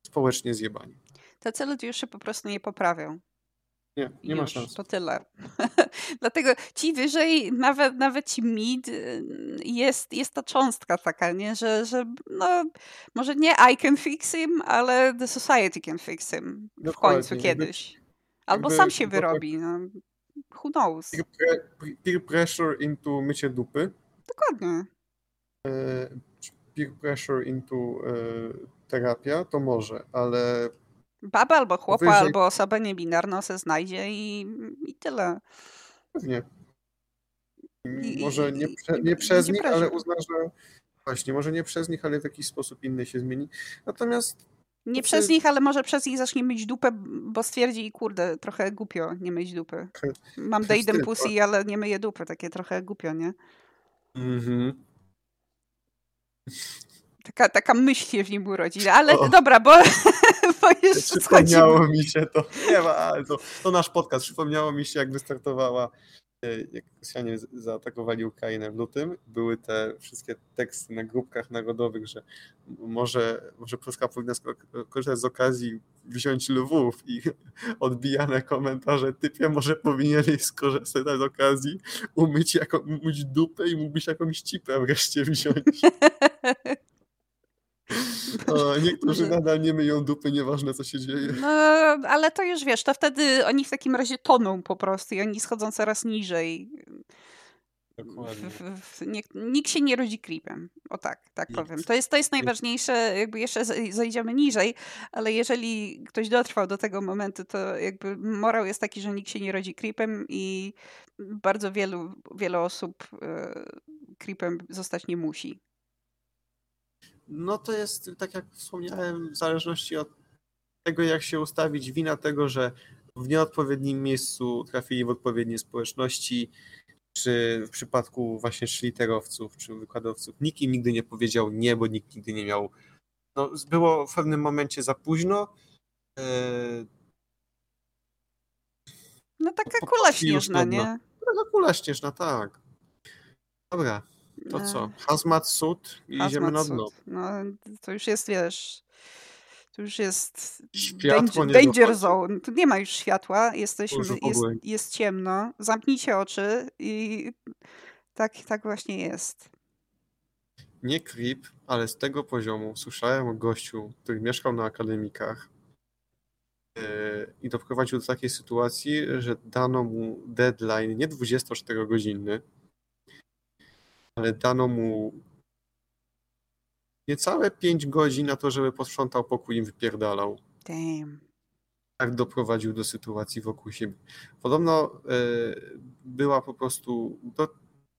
społecznie zjebani.
Tacy ludzie już się po prostu nie poprawią.
Nie, nie już, ma szans.
To tyle. Dlatego ci wyżej, nawet, nawet ci mid, y, jest, jest ta cząstka taka, nie? Że, że no, może nie I can fix him, ale the society can fix him w Dokładnie. końcu kiedyś. Albo jakby, sam się tak wyrobi. No. Who knows?
Peer pressure into mycie dupy
Dokładnie.
E, peer pressure into e, terapia, to może, ale...
Baba albo chłopa, wyżej... albo osoba niebinarna se znajdzie i, i tyle.
Pewnie. I, może nie, prze, nie przez nich, ale uzna, że właśnie, może nie przez nich, ale w jakiś sposób inny się zmieni. Natomiast
nie przez nich, ale może przez nich zacznie myć dupę, bo stwierdzi, kurde, trochę głupio nie myć dupy. Mam Dejden Pussy, ale nie myję dupy, takie trochę głupio, nie? Mhm. Taka, taka myśl się w nim urodzi. Ale o. dobra, bo, bo jeszcze
Przypomniało mi się to. Nie ma, ale to, to nasz podcast. Przypomniało mi się, jak wystartowała jak Rosjanie zaatakowali Ukrainę w lutym, były te wszystkie teksty na grupkach narodowych, że może, może Polska powinna korzystać z okazji wziąć Lwów i odbijane komentarze typie, może powinieneś skorzystać z okazji, umyć, jako, umyć dupę i mógłbyś jakąś cipę wreszcie wziąć. O, niektórzy nadal nie myją dupy, nieważne co się dzieje.
No, ale to już wiesz, to wtedy oni w takim razie toną po prostu i oni schodzą coraz niżej. Dokładnie. W, w, nie, nikt się nie rodzi creepem. O tak, tak nikt. powiem. To jest, to jest najważniejsze, jakby jeszcze zejdziemy niżej, ale jeżeli ktoś dotrwał do tego momentu, to jakby morał jest taki, że nikt się nie rodzi creepem i bardzo wielu, wiele osób e, creepem zostać nie musi.
No to jest, tak jak wspomniałem, w zależności od tego, jak się ustawić, wina tego, że w nieodpowiednim miejscu trafili w odpowiednie społeczności, czy w przypadku właśnie szliterowców, czy wykładowców, nikt im nigdy nie powiedział nie, bo nikt nigdy nie miał. No, było w pewnym momencie za późno. E,
no taka kula śnieżna, nie?
Taka kula śnieżna, tak. Dobra, to co? Hazmat sud i Hazmat idziemy na dno.
No, to już jest, wiesz, to już jest Światło danger, danger zone. Tu nie ma już światła, jesteśmy, jest, jest ciemno. Zamknijcie oczy i tak, tak właśnie jest.
Nie creep, ale z tego poziomu słyszałem o gościu, który mieszkał na akademikach yy, i doprowadził do takiej sytuacji, że dano mu deadline nie 24-godzinny, ale dano mu niecałe 5 godzin na to, żeby posprzątał pokój i wypierdalał.
Damn.
Tak doprowadził do sytuacji wokół siebie. Podobno y, była po prostu. To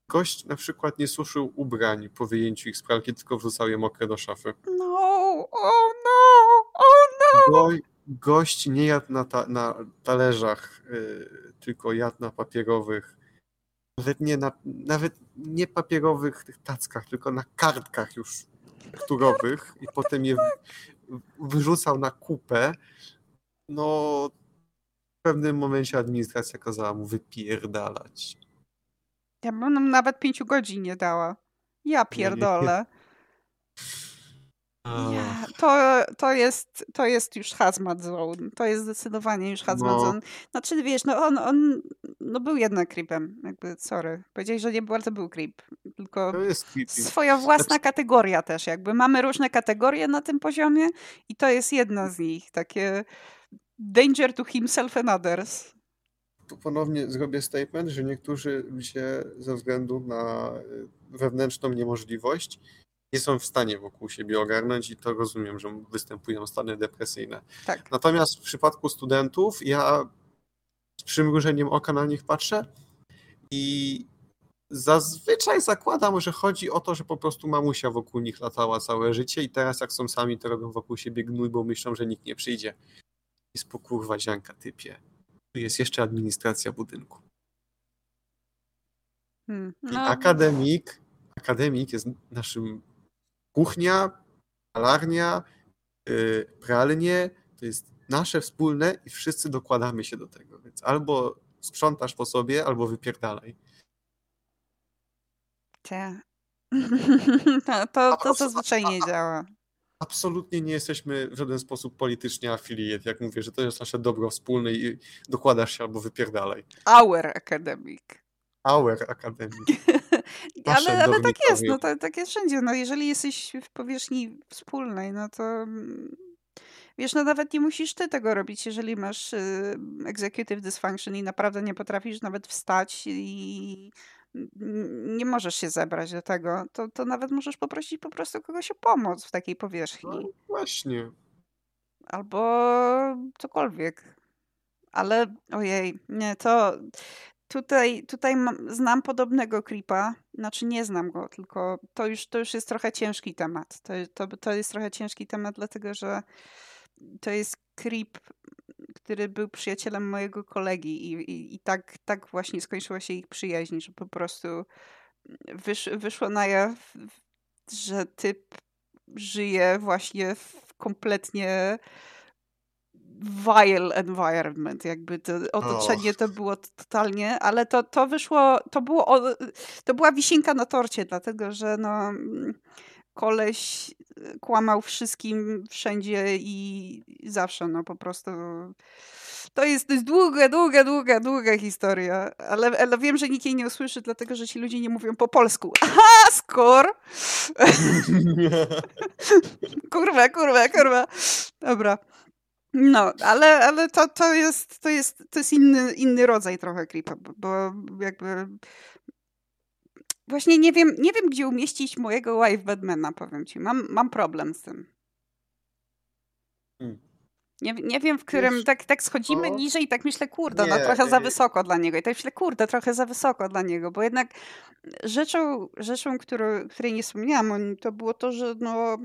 gość na przykład nie suszył ubrań po wyjęciu ich z pralki, tylko wrzucał je mokre do szafy.
No, oh no, oh no!
Go, gość nie jadł na, ta, na talerzach, yy, tylko jadł na papierowych. Nawet nie, na, nawet nie papierowych tych tackach, tylko na kartkach już tekturowych i potem je wyrzucał na kupę. No, w pewnym momencie administracja kazała mu wypierdalać.
Ja bym nam nawet pięciu godzin nie dała. Ja pierdolę. Ja, to, to, jest, to jest już hazmat zone. To jest zdecydowanie już hazmat no. zone. Znaczy, wiesz, no on, on no był jednak creepem. Jakby, sorry. Powiedziałeś, że nie to był creep. Tylko swoja własna znaczy... kategoria też. Jakby mamy różne kategorie na tym poziomie i to jest jedna z nich. Takie danger to himself and others.
Tu ponownie zrobię statement, że niektórzy ludzie ze względu na wewnętrzną niemożliwość nie są w stanie wokół siebie ogarnąć i to rozumiem, że występują stany depresyjne.
Tak.
Natomiast w przypadku studentów ja z przymrużeniem oka na nich patrzę i zazwyczaj zakładam, że chodzi o to, że po prostu mamusia wokół nich latała całe życie i teraz jak są sami, to robią wokół siebie gnój, bo myślą, że nikt nie przyjdzie. Jest po kurwa zianka typie. Tu jest jeszcze administracja budynku.
Hmm,
no. Akademik, akademik jest naszym kuchnia, malarnia, yy, pralnie, to jest nasze wspólne i wszyscy dokładamy się do tego. Więc albo sprzątasz po sobie, albo wypierdalaj.
Cie. to, to, to zazwyczaj nie działa.
Absolutnie nie jesteśmy w żaden sposób politycznie affiliate. Jak mówię, że to jest nasze dobro wspólne i dokładasz się albo wypierdalaj.
Our academic.
Our academic.
ale, ale tak jest, no to, tak jest wszędzie. No jeżeli jesteś w powierzchni wspólnej, no to mm, wiesz, no nawet nie musisz ty tego robić, jeżeli masz y, executive dysfunction i naprawdę nie potrafisz nawet wstać i nie możesz się zebrać do tego, to, to nawet możesz poprosić po prostu kogoś o pomoc w takiej powierzchni. No,
właśnie.
Albo cokolwiek. Ale ojej, nie, to tutaj, tutaj znam podobnego creepa. Znaczy nie znam go, tylko to już, to już jest trochę ciężki temat. To, to, to jest trochę ciężki temat, dlatego że to jest creep który był przyjacielem mojego kolegi i, i, i tak, tak właśnie skończyła się ich przyjaźń, że po prostu wysz, wyszło na jaw, że typ żyje właśnie w kompletnie vile environment, jakby to otoczenie to było totalnie, ale to, to wyszło, to było, to była wisienka na torcie, dlatego, że no koleś y, kłamał wszystkim, wszędzie i zawsze, no po prostu to jest, to jest długa, długa, długa, długa historia, ale, ale wiem, że nikt jej nie usłyszy, dlatego, że ci ludzie nie mówią po polsku. Aha, skor! kurwa, kurwa, kurwa. Dobra. No, ale, ale to, to jest, to jest, to jest inny, inny rodzaj trochę creepa, bo jakby Właśnie nie wiem, nie wiem, gdzie umieścić mojego wife Batmana, powiem ci. Mam, mam problem z tym. Hmm. Nie, nie wiem, w którym Wiesz, tak, tak schodzimy o... niżej i tak myślę, kurde, no trochę za wysoko dla niego. I tak myślę, kurde, trochę za wysoko dla niego, bo jednak rzeczą, rzeczą którą, której nie wspomniałam, to było to, że no...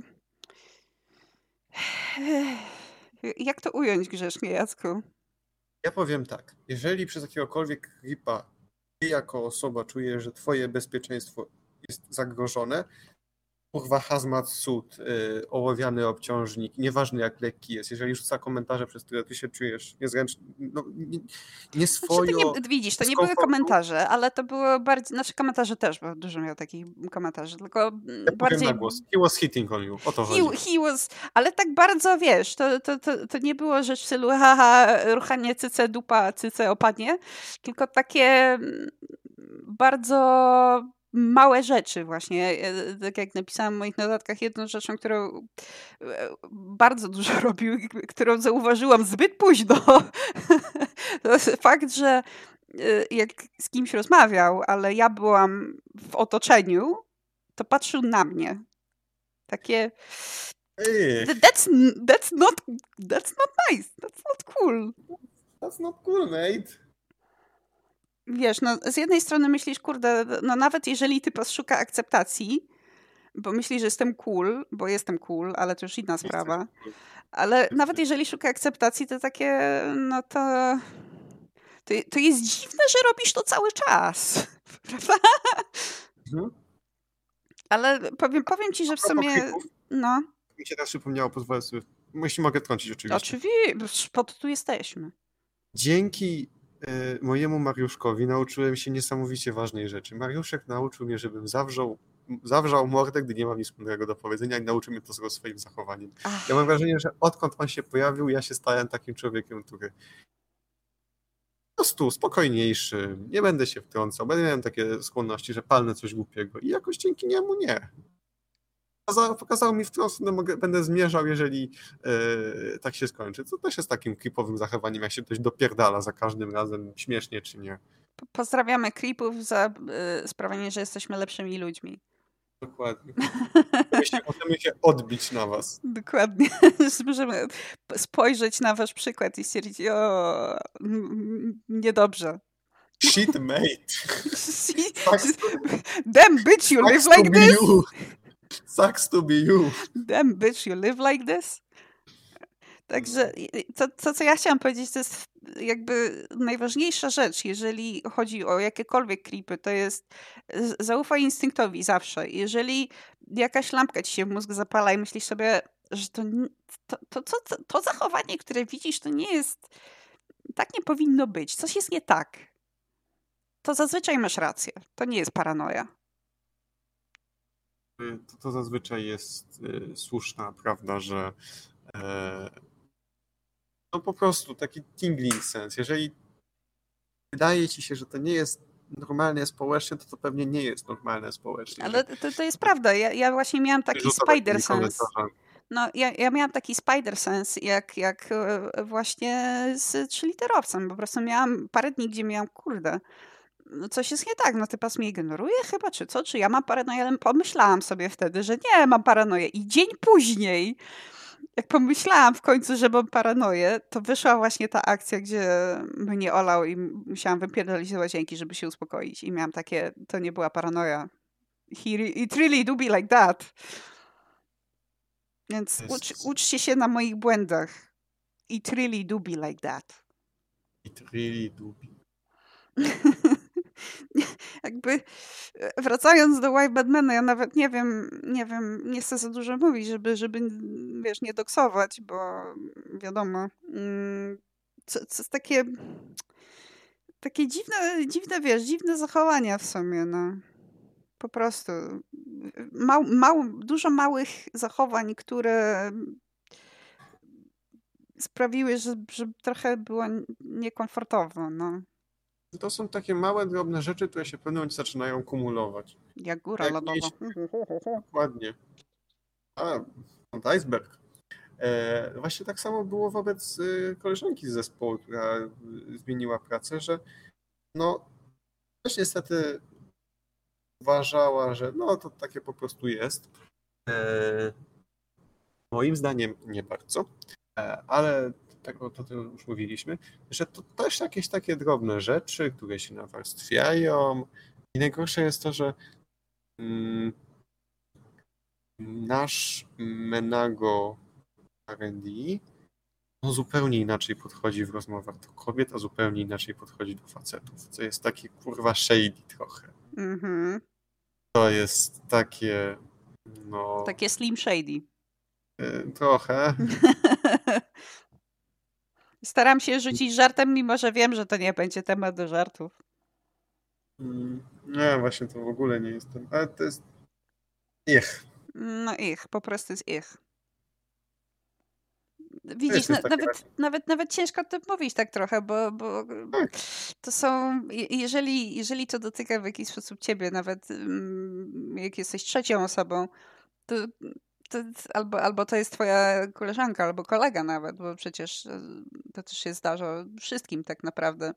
Jak to ująć grzecznie, Jacku?
Ja powiem tak. Jeżeli przez jakiegokolwiek gripa ty jako osoba czujesz, że twoje bezpieczeństwo jest zagrożone, kurwa hazmat suit, yy, ołowiany obciążnik, nieważne jak lekki jest, jeżeli rzuca komentarze, przez które ty się czujesz niezręcznie, no, nie, nie swoje. Znaczy,
widzisz, to nie były komentarze, ale to było bardziej, znaczy komentarze też, bo dużo miał takich komentarzy, tylko
ja bardziej... na głos. He was hitting on you, o to he,
chodzi. He was, ale tak bardzo, wiesz, to, to, to, to nie było rzecz w stylu haha, ruchanie cyce, dupa, cyce opadnie, tylko takie mm, bardzo małe rzeczy właśnie. E, tak jak napisałam w moich notatkach, jedną rzeczą, którą e, bardzo dużo robił, którą zauważyłam zbyt późno, to jest fakt, że e, jak z kimś rozmawiał, ale ja byłam w otoczeniu, to patrzył na mnie. Takie That's, that's, not, that's not nice. That's not cool.
That's not cool, mate.
Wiesz, no z jednej strony myślisz, kurde, no nawet jeżeli typ szuka akceptacji, bo myśli, że jestem cool, bo jestem cool, ale to już inna sprawa. Ale nawet jeżeli szuka akceptacji, to takie, no to, to, to jest dziwne, że robisz to cały czas. Prawda? Mhm. Ale powiem, powiem ci, że w sumie. No.
Mi się teraz przypomniało, pozwolę sobie. Jeśli mogę trącić, oczywiście.
Oczywiście, po to tu jesteśmy.
Dzięki mojemu Mariuszkowi nauczyłem się niesamowicie ważnej rzeczy. Mariuszek nauczył mnie, żebym zawrzał zawrzał mordę, gdy nie mam nic mądrego do powiedzenia i nauczył mnie to swoim zachowaniem. Ach. Ja mam wrażenie, że odkąd on się pojawił, ja się stałem takim człowiekiem, który po prostu spokojniejszy, nie będę się wtrącał, będę miał takie skłonności, że palnę coś głupiego i jakoś dzięki niemu nie. Pokazał, pokazał mi, w którą stronę mogę, będę zmierzał, jeżeli yy, tak się skończy. To też jest takim creepowym zachowaniem, jak się ktoś dopierdala za każdym razem, śmiesznie czy nie.
Pozdrawiamy creepów za yy, sprawienie, że jesteśmy lepszymi ludźmi.
Dokładnie. Możemy się odbić na was.
Dokładnie. Możemy spojrzeć na wasz przykład i stwierdzić, o, niedobrze.
Shit, mate.
Damn bitch, you live like this? You.
Sucks to be you.
Damn bitch, you live like this? Także to, to, co ja chciałam powiedzieć, to jest jakby najważniejsza rzecz, jeżeli chodzi o jakiekolwiek klipy, to jest zaufaj instynktowi zawsze. Jeżeli jakaś lampka ci się w mózg zapala i myślisz sobie, że to, to, to, to, to zachowanie, które widzisz, to nie jest, tak nie powinno być. Coś jest nie tak. To zazwyczaj masz rację. To nie jest paranoja.
To, to zazwyczaj jest y, słuszna prawda, że e, no po prostu taki tingling sens. Jeżeli wydaje ci się, że to nie jest normalne społecznie, to to pewnie nie jest normalne społecznie.
Ale to, to jest prawda. Ja, ja właśnie miałam taki spider sense. No, ja, ja miałam taki spider sense, jak, jak e, właśnie z trzyliterowcem. Po prostu miałam parę dni, gdzie miałam, kurde, no coś jest nie tak, no typas mnie ignoruje chyba, czy co, czy ja mam paranoję, ale pomyślałam sobie wtedy, że nie, mam paranoję. I dzień później jak pomyślałam w końcu, że mam paranoję, to wyszła właśnie ta akcja, gdzie mnie olał i musiałam wypierdolić z łazienki, żeby się uspokoić. I miałam takie, to nie była paranoja. He, it really do be like that. Więc ucz, uczcie się na moich błędach. It really do be like that.
It really do be.
jakby e, wracając do White Badmana, ja nawet nie wiem, nie wiem, nie chcę za dużo mówić, żeby, żeby wiesz, nie doksować, bo wiadomo, mm, co, co takie takie dziwne, dziwne, wiesz, dziwne zachowania w sumie, no. Po prostu. Mał, mał, dużo małych zachowań, które sprawiły, że, że trochę było niekomfortowo, no.
To są takie małe, drobne rzeczy, które się w pewnym momencie zaczynają kumulować.
Jak góra Jak lodowa.
Dokładnie. A, iceberg. E, właśnie tak samo było wobec y, koleżanki z zespołu, która y, zmieniła pracę, że no też niestety uważała, że no to takie po prostu jest. E, moim zdaniem nie bardzo, e, ale tego o tym już mówiliśmy, że to też jakieś takie drobne rzeczy, które się nawarstwiają. I najgorsze jest to, że mm, nasz Menago R&D no zupełnie inaczej podchodzi w rozmowach do kobiet, a zupełnie inaczej podchodzi do facetów, co jest takie kurwa shady trochę. Mm-hmm. To jest takie no...
Takie slim shady.
Y, trochę.
Staram się rzucić żartem, mimo że wiem, że to nie będzie temat do żartów.
Mm, nie, właśnie to w ogóle nie jestem. Ale to jest ich.
No ich, po prostu jest ich. Widzisz, na, nawet, nawet, nawet ciężko to mówić tak trochę, bo, bo tak. to są, jeżeli, jeżeli to dotyka w jakiś sposób ciebie, nawet mm, jak jesteś trzecią osobą, to to, albo, albo to jest twoja koleżanka, albo kolega nawet, bo przecież e, to też się zdarza wszystkim tak naprawdę.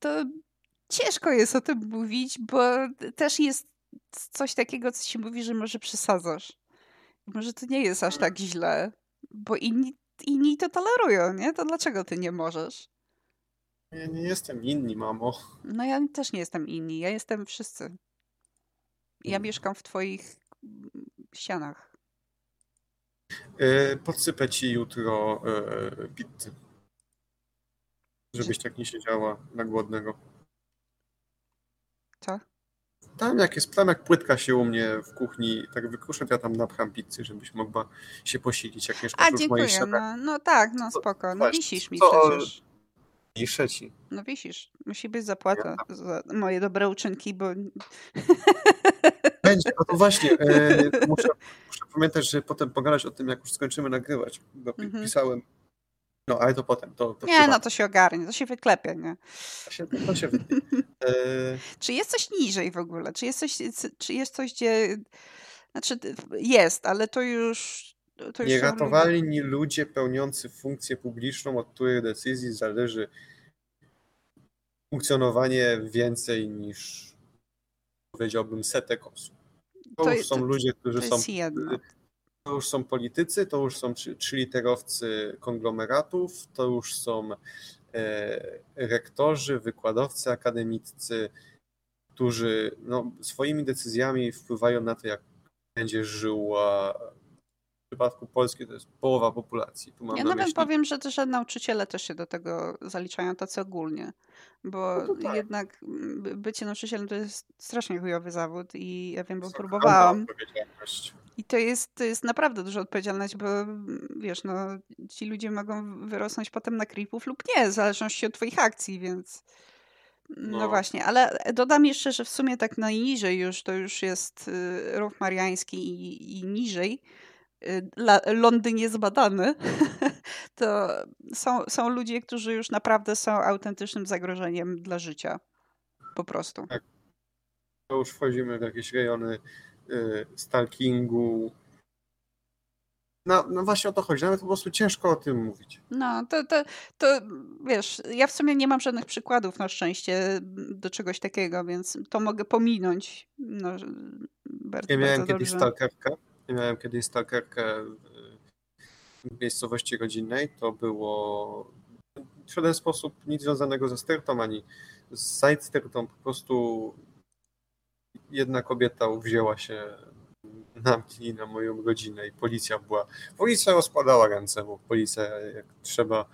To ciężko jest o tym mówić, bo też jest coś takiego, co ci mówi, że może przesadzasz. Może to nie jest aż tak źle, bo inni, inni to tolerują, nie? To dlaczego ty nie możesz?
Ja nie jestem inni, mamo.
No ja też nie jestem inni, ja jestem wszyscy. Ja
Mm.
mieszkam w twoich ścianach.
E, podsypę ci jutro e, pizzy. Żebyś tak nie siedziała na głodnego.
Co?
Tam jak jest, tam jak płytka się u mnie w kuchni tak wykruszę, to ja tam napcham pizzy, żebyś mogła się posilić, jak mieszkasz
A,
w
dziękuję.
ścianach.
No, no tak, no
Co-
spoko. No wisisz mi przecież.
I trzeci.
No wisisz. Musi być zapłata za moje dobre uczynki, bo
Będzie, no to właśnie, e, muszę, muszę pamiętać, że potem pogadać o tym, jak już skończymy nagrywać, bo pi-
Mhm.
pisałem, no ale to potem, to, to
nie, no
prywatnie.
to się ogarnie, to się wyklepie, nie?
to się, to się. E,
Czy jest coś niżej w ogóle? Czy jest coś, czy jest coś gdzie... Znaczy jest, ale to już... To już są ludzie-
Nieratowalni ludzie pełniący funkcję publiczną, od których decyzji zależy funkcjonowanie więcej niż powiedziałbym setek osób. To,
To
już są ludzie, którzy
To
są
jedno.
to już są politycy, to już są trzy- trzyliterowcy konglomeratów, to już są e, rektorzy, wykładowcy akademiccy, którzy no, swoimi decyzjami wpływają na to, jak będzie żyła. W przypadku Polski to jest połowa populacji. Tu mam
Ja
na
nawet
myśli.
powiem, że też nauczyciele też się do tego zaliczają, tacy ogólnie. Bo
No tak.
jednak mm, by- bycie nauczycielem to jest strasznie chujowy zawód i ja wiem, bo próbowałam.
odpowiedzialność.
I to jest, to jest naprawdę duża odpowiedzialność, bo mm, wiesz, no, ci ludzie mogą wyrosnąć potem na creepów lub nie, w zależności od twoich akcji, więc no,
No.
właśnie, ale dodam jeszcze, że w sumie tak najniżej już, to już jest y, ruch mariański i, i niżej, Londyn jest badany, to są, są ludzie, którzy już naprawdę są autentycznym zagrożeniem dla życia. Po prostu.
To już wchodzimy w jakieś rejony y, stalkingu. No, no właśnie o to chodzi. Nawet po prostu ciężko o tym mówić.
No, to, to, to wiesz, ja w sumie nie mam żadnych przykładów na szczęście do czegoś takiego, więc to mogę pominąć. No, bardzo,
Ja miałem
bardzo
kiedyś stalkerkę. Miałem kiedyś stalkerkę w miejscowości rodzinnej. To było w żaden sposób nic związanego ze styrtą, ani z side styrtą. Po prostu jedna kobieta uwzięła się na mnie i na moją rodzinę i policja była. Policja rozkładała ręce, bo policja jak trzeba.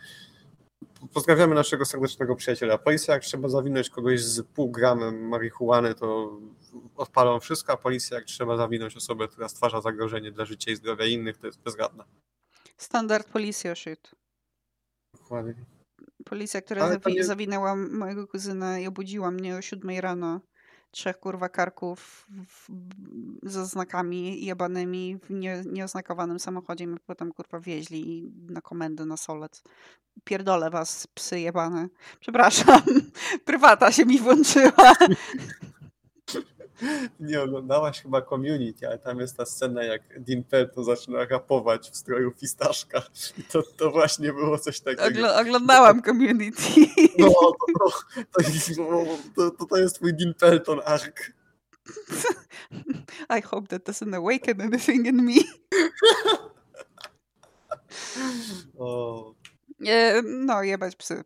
Pozdrawiamy naszego serdecznego przyjaciela. Policja jak trzeba zawinąć kogoś z pół gramem marihuany, to odpalą wszystko, a policja jak trzeba zawinąć osobę, która stwarza zagrożenie dla życia i zdrowia innych, to jest bezradna.
Standard policja shit.
Dokładnie.
Policja, która zawi- zawinęła mojego kuzyna i obudziła mnie o siódmej rano. Trzech kurwa karków w, ze znakami jebanymi w nie, nieoznakowanym samochodzie mnie potem kurwa wieźli na komendę na solec. Pierdolę was, psy jebane. Przepraszam, prywata się mi włączyła.
Nie oglądałaś chyba Community, ale tam jest ta scena, jak Dean Pelton zaczyna rapować w stroju fistaszka. I to, to właśnie było coś takiego.
Ogl- oglądałam community.
No, to, to, to, jest, to, to, jest twój Dean Pelton ark.
I hope that doesn't awaken anything in me.
O,
No, jebać psy.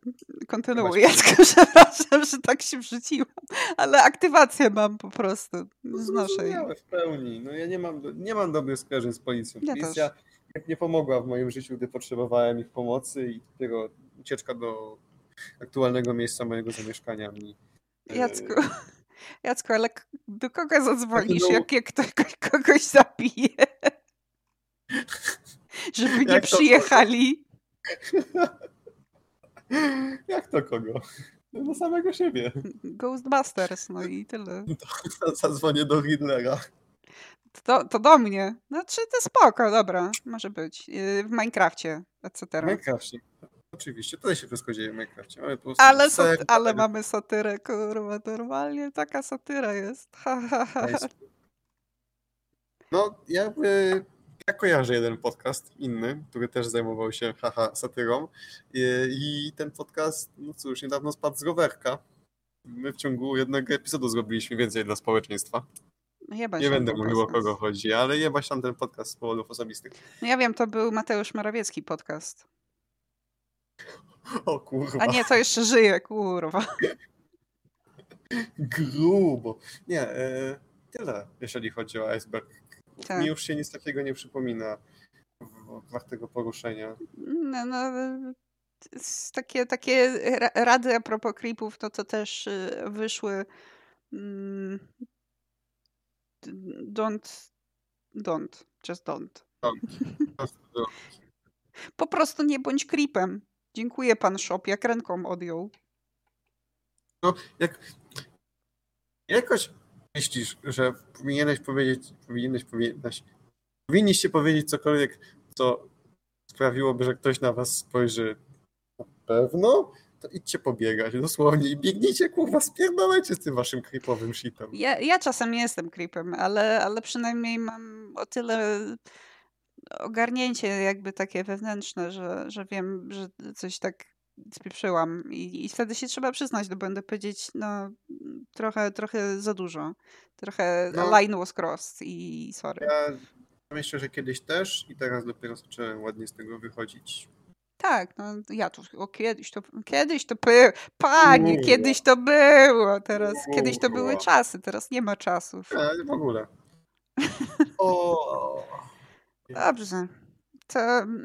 Kontynuuj,
Jebać
Jacku, przepraszam, że tak się wrzuciłam. Ale aktywację mam po prostu. Znoszę. jej.
w pełni. No ja nie mam, nie mam dobrych skojarzeń z policją.
Ja
Policja nie pomogła w moim życiu, gdy potrzebowałem ich pomocy i dopiero ucieczka do aktualnego miejsca mojego zamieszkania mi e,
Jacku, Jacku, ale do kogo zadzwonisz,
No.
jak, jak ktoś kogoś zabije? Żeby nie
Jak to-
przyjechali.
Jak to kogo? No, samego siebie.
Ghostbusters, no i tyle.
Zadzwonię do Riddlera.
To, to do mnie. Znaczy, to spoko, dobra, może być. Yy, W Minecrafcie, etc.
W Minecrafcie. Oczywiście, tutaj się wszystko dzieje w Minecrafcie. Mamy
Ale,
ser,
sat- ale mamy satyrę, kurwa, normalnie taka satyra jest. Ha, ha, ha.
No, ja, y, ja kojarzę jeden podcast inny, który też zajmował się haha satyrą I, i ten podcast, no cóż, niedawno spadł z rowerka. My w ciągu jednego epizodu zrobiliśmy więcej dla społeczeństwa.
Jebać
Nie
tam
będę mówił o kogo chodzi, ale jebać tam ten podcast z powodów osobistych.
No ja wiem, to był Mateusz Morawiecki podcast.
O kurwa.
A nie, to jeszcze żyje, kurwa.
Grubo. Nie, e, tyle, jeżeli chodzi o iceberg.
Tak.
Mi już się nic takiego nie przypomina w- wartego poruszenia.
No, no, takie, takie ra- rady a propos creepów, no to też y, wyszły mm, d- don't, don't, just don't. Po prostu nie bądź creepem. Dziękuję pan Shop, jak ręką odjął.
No, jak jakoś myślisz, że powinieneś powiedzieć, powinieneś, powinnaś, powinniście powiedzieć cokolwiek, co sprawiłoby, że ktoś na was spojrzy na pewno, to idźcie pobiegać, dosłownie, i biegnijcie, kurwa, spierdalajcie z tym waszym creepowym shitem.
Ja, ja czasem jestem creepem, ale, ale przynajmniej mam o tyle ogarnięcie jakby takie wewnętrzne, że, że wiem, że coś tak spieprzyłam i, i wtedy się trzeba przyznać do błędu, powiedzieć no trochę, trochę za dużo, trochę
No.
line was crossed i sorry.
Ja myślę, że kiedyś też i teraz dopiero zacząłem ładnie z tego wychodzić.
Tak, no ja tu, o kiedyś to, kiedyś to było, panie, kiedyś to było, teraz, kiedyś to były czasy, teraz nie ma czasów.
Ale w ogóle. O.
Dobrze, to...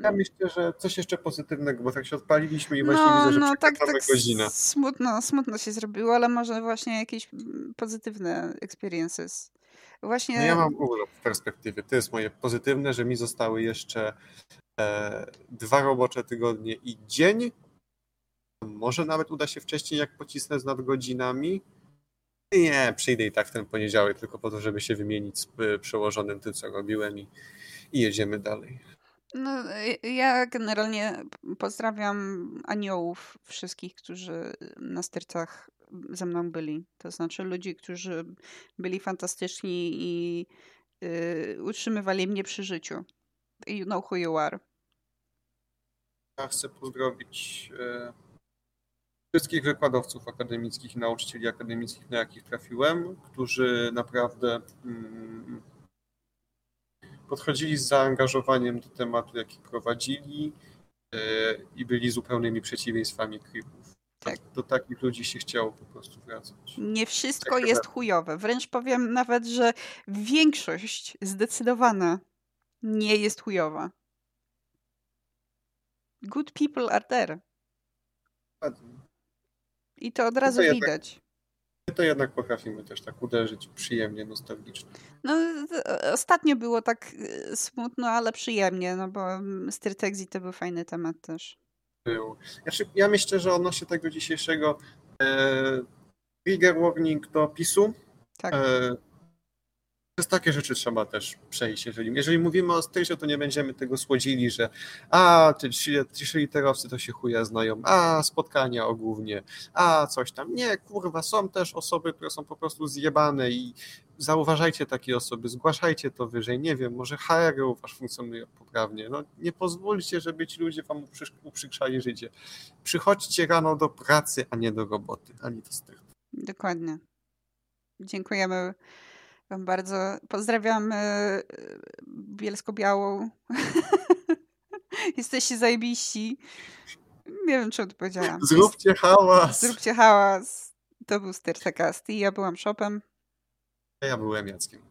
Ja myślę, że coś jeszcze pozytywnego, bo tak się odpaliliśmy i właśnie
No,
widzę, że
no tak, tak
godzinę.
smutno, smutno się zrobiło, ale może właśnie jakieś pozytywne experiences. Właśnie,
No ja mam urlop w perspektywie. To jest moje pozytywne, że mi zostały jeszcze e, dwa robocze tygodnie i dzień. Może nawet uda się wcześniej, jak pocisnę z nadgodzinami. Nie, przyjdę i tak w ten poniedziałek, tylko po to, żeby się wymienić z y, przełożonym tym, co robiłem i, i jedziemy dalej.
No, y, ja generalnie pozdrawiam aniołów wszystkich, którzy na stercach ze mną byli. To znaczy ludzi, którzy byli fantastyczni i y, utrzymywali mnie przy życiu. You know who you are.
Ja chcę pozdrowić e, wszystkich wykładowców akademickich nauczycieli akademickich, na jakich trafiłem, którzy naprawdę mm, podchodzili z zaangażowaniem do tematu, jaki prowadzili e, i byli zupełnymi przeciwieństwami creepów.
Tak.
Do takich ludzi się chciało po prostu wracać.
Nie wszystko
Tak,
jest
tak.
chujowe. Wręcz powiem nawet, że większość zdecydowana nie jest chujowa. Good people are there. I to od razu widać.
My to jednak potrafimy też tak uderzyć przyjemnie, nostalgicznie.
No, ostatnio było tak e, smutno, ale przyjemnie, no bo mm, Strytexi to był fajny temat też.
był. Znaczy, ja myślę, że odnośnie tego dzisiejszego e, trigger warning do PiSu,
Tak.
e, przez takie rzeczy trzeba też przejść. Jeżeli, jeżeli mówimy o styrze, to nie będziemy tego słodzili, że a, ci, literowcy to się chuja znają, a, spotkania o głównie, a, coś tam. Nie, kurwa, są też osoby, które są po prostu zjebane i zauważajcie takie osoby, zgłaszajcie to wyżej, nie wiem, może HR u was funkcjonuje poprawnie. No, nie pozwólcie, żeby ci ludzie wam uprzy- uprzykrzali życie. Przychodźcie rano do pracy, a nie do roboty, ani do stylu.
Dokładnie. Dziękujemy Wam bardzo. Pozdrawiam e, Bielsko-Białą. Jesteście zajebiści. Nie wiem, czemu to powiedziałam.
Zróbcie hałas!
Zróbcie hałas. To był Stercast i ja byłam Shopem.
Ja byłem Jackiem.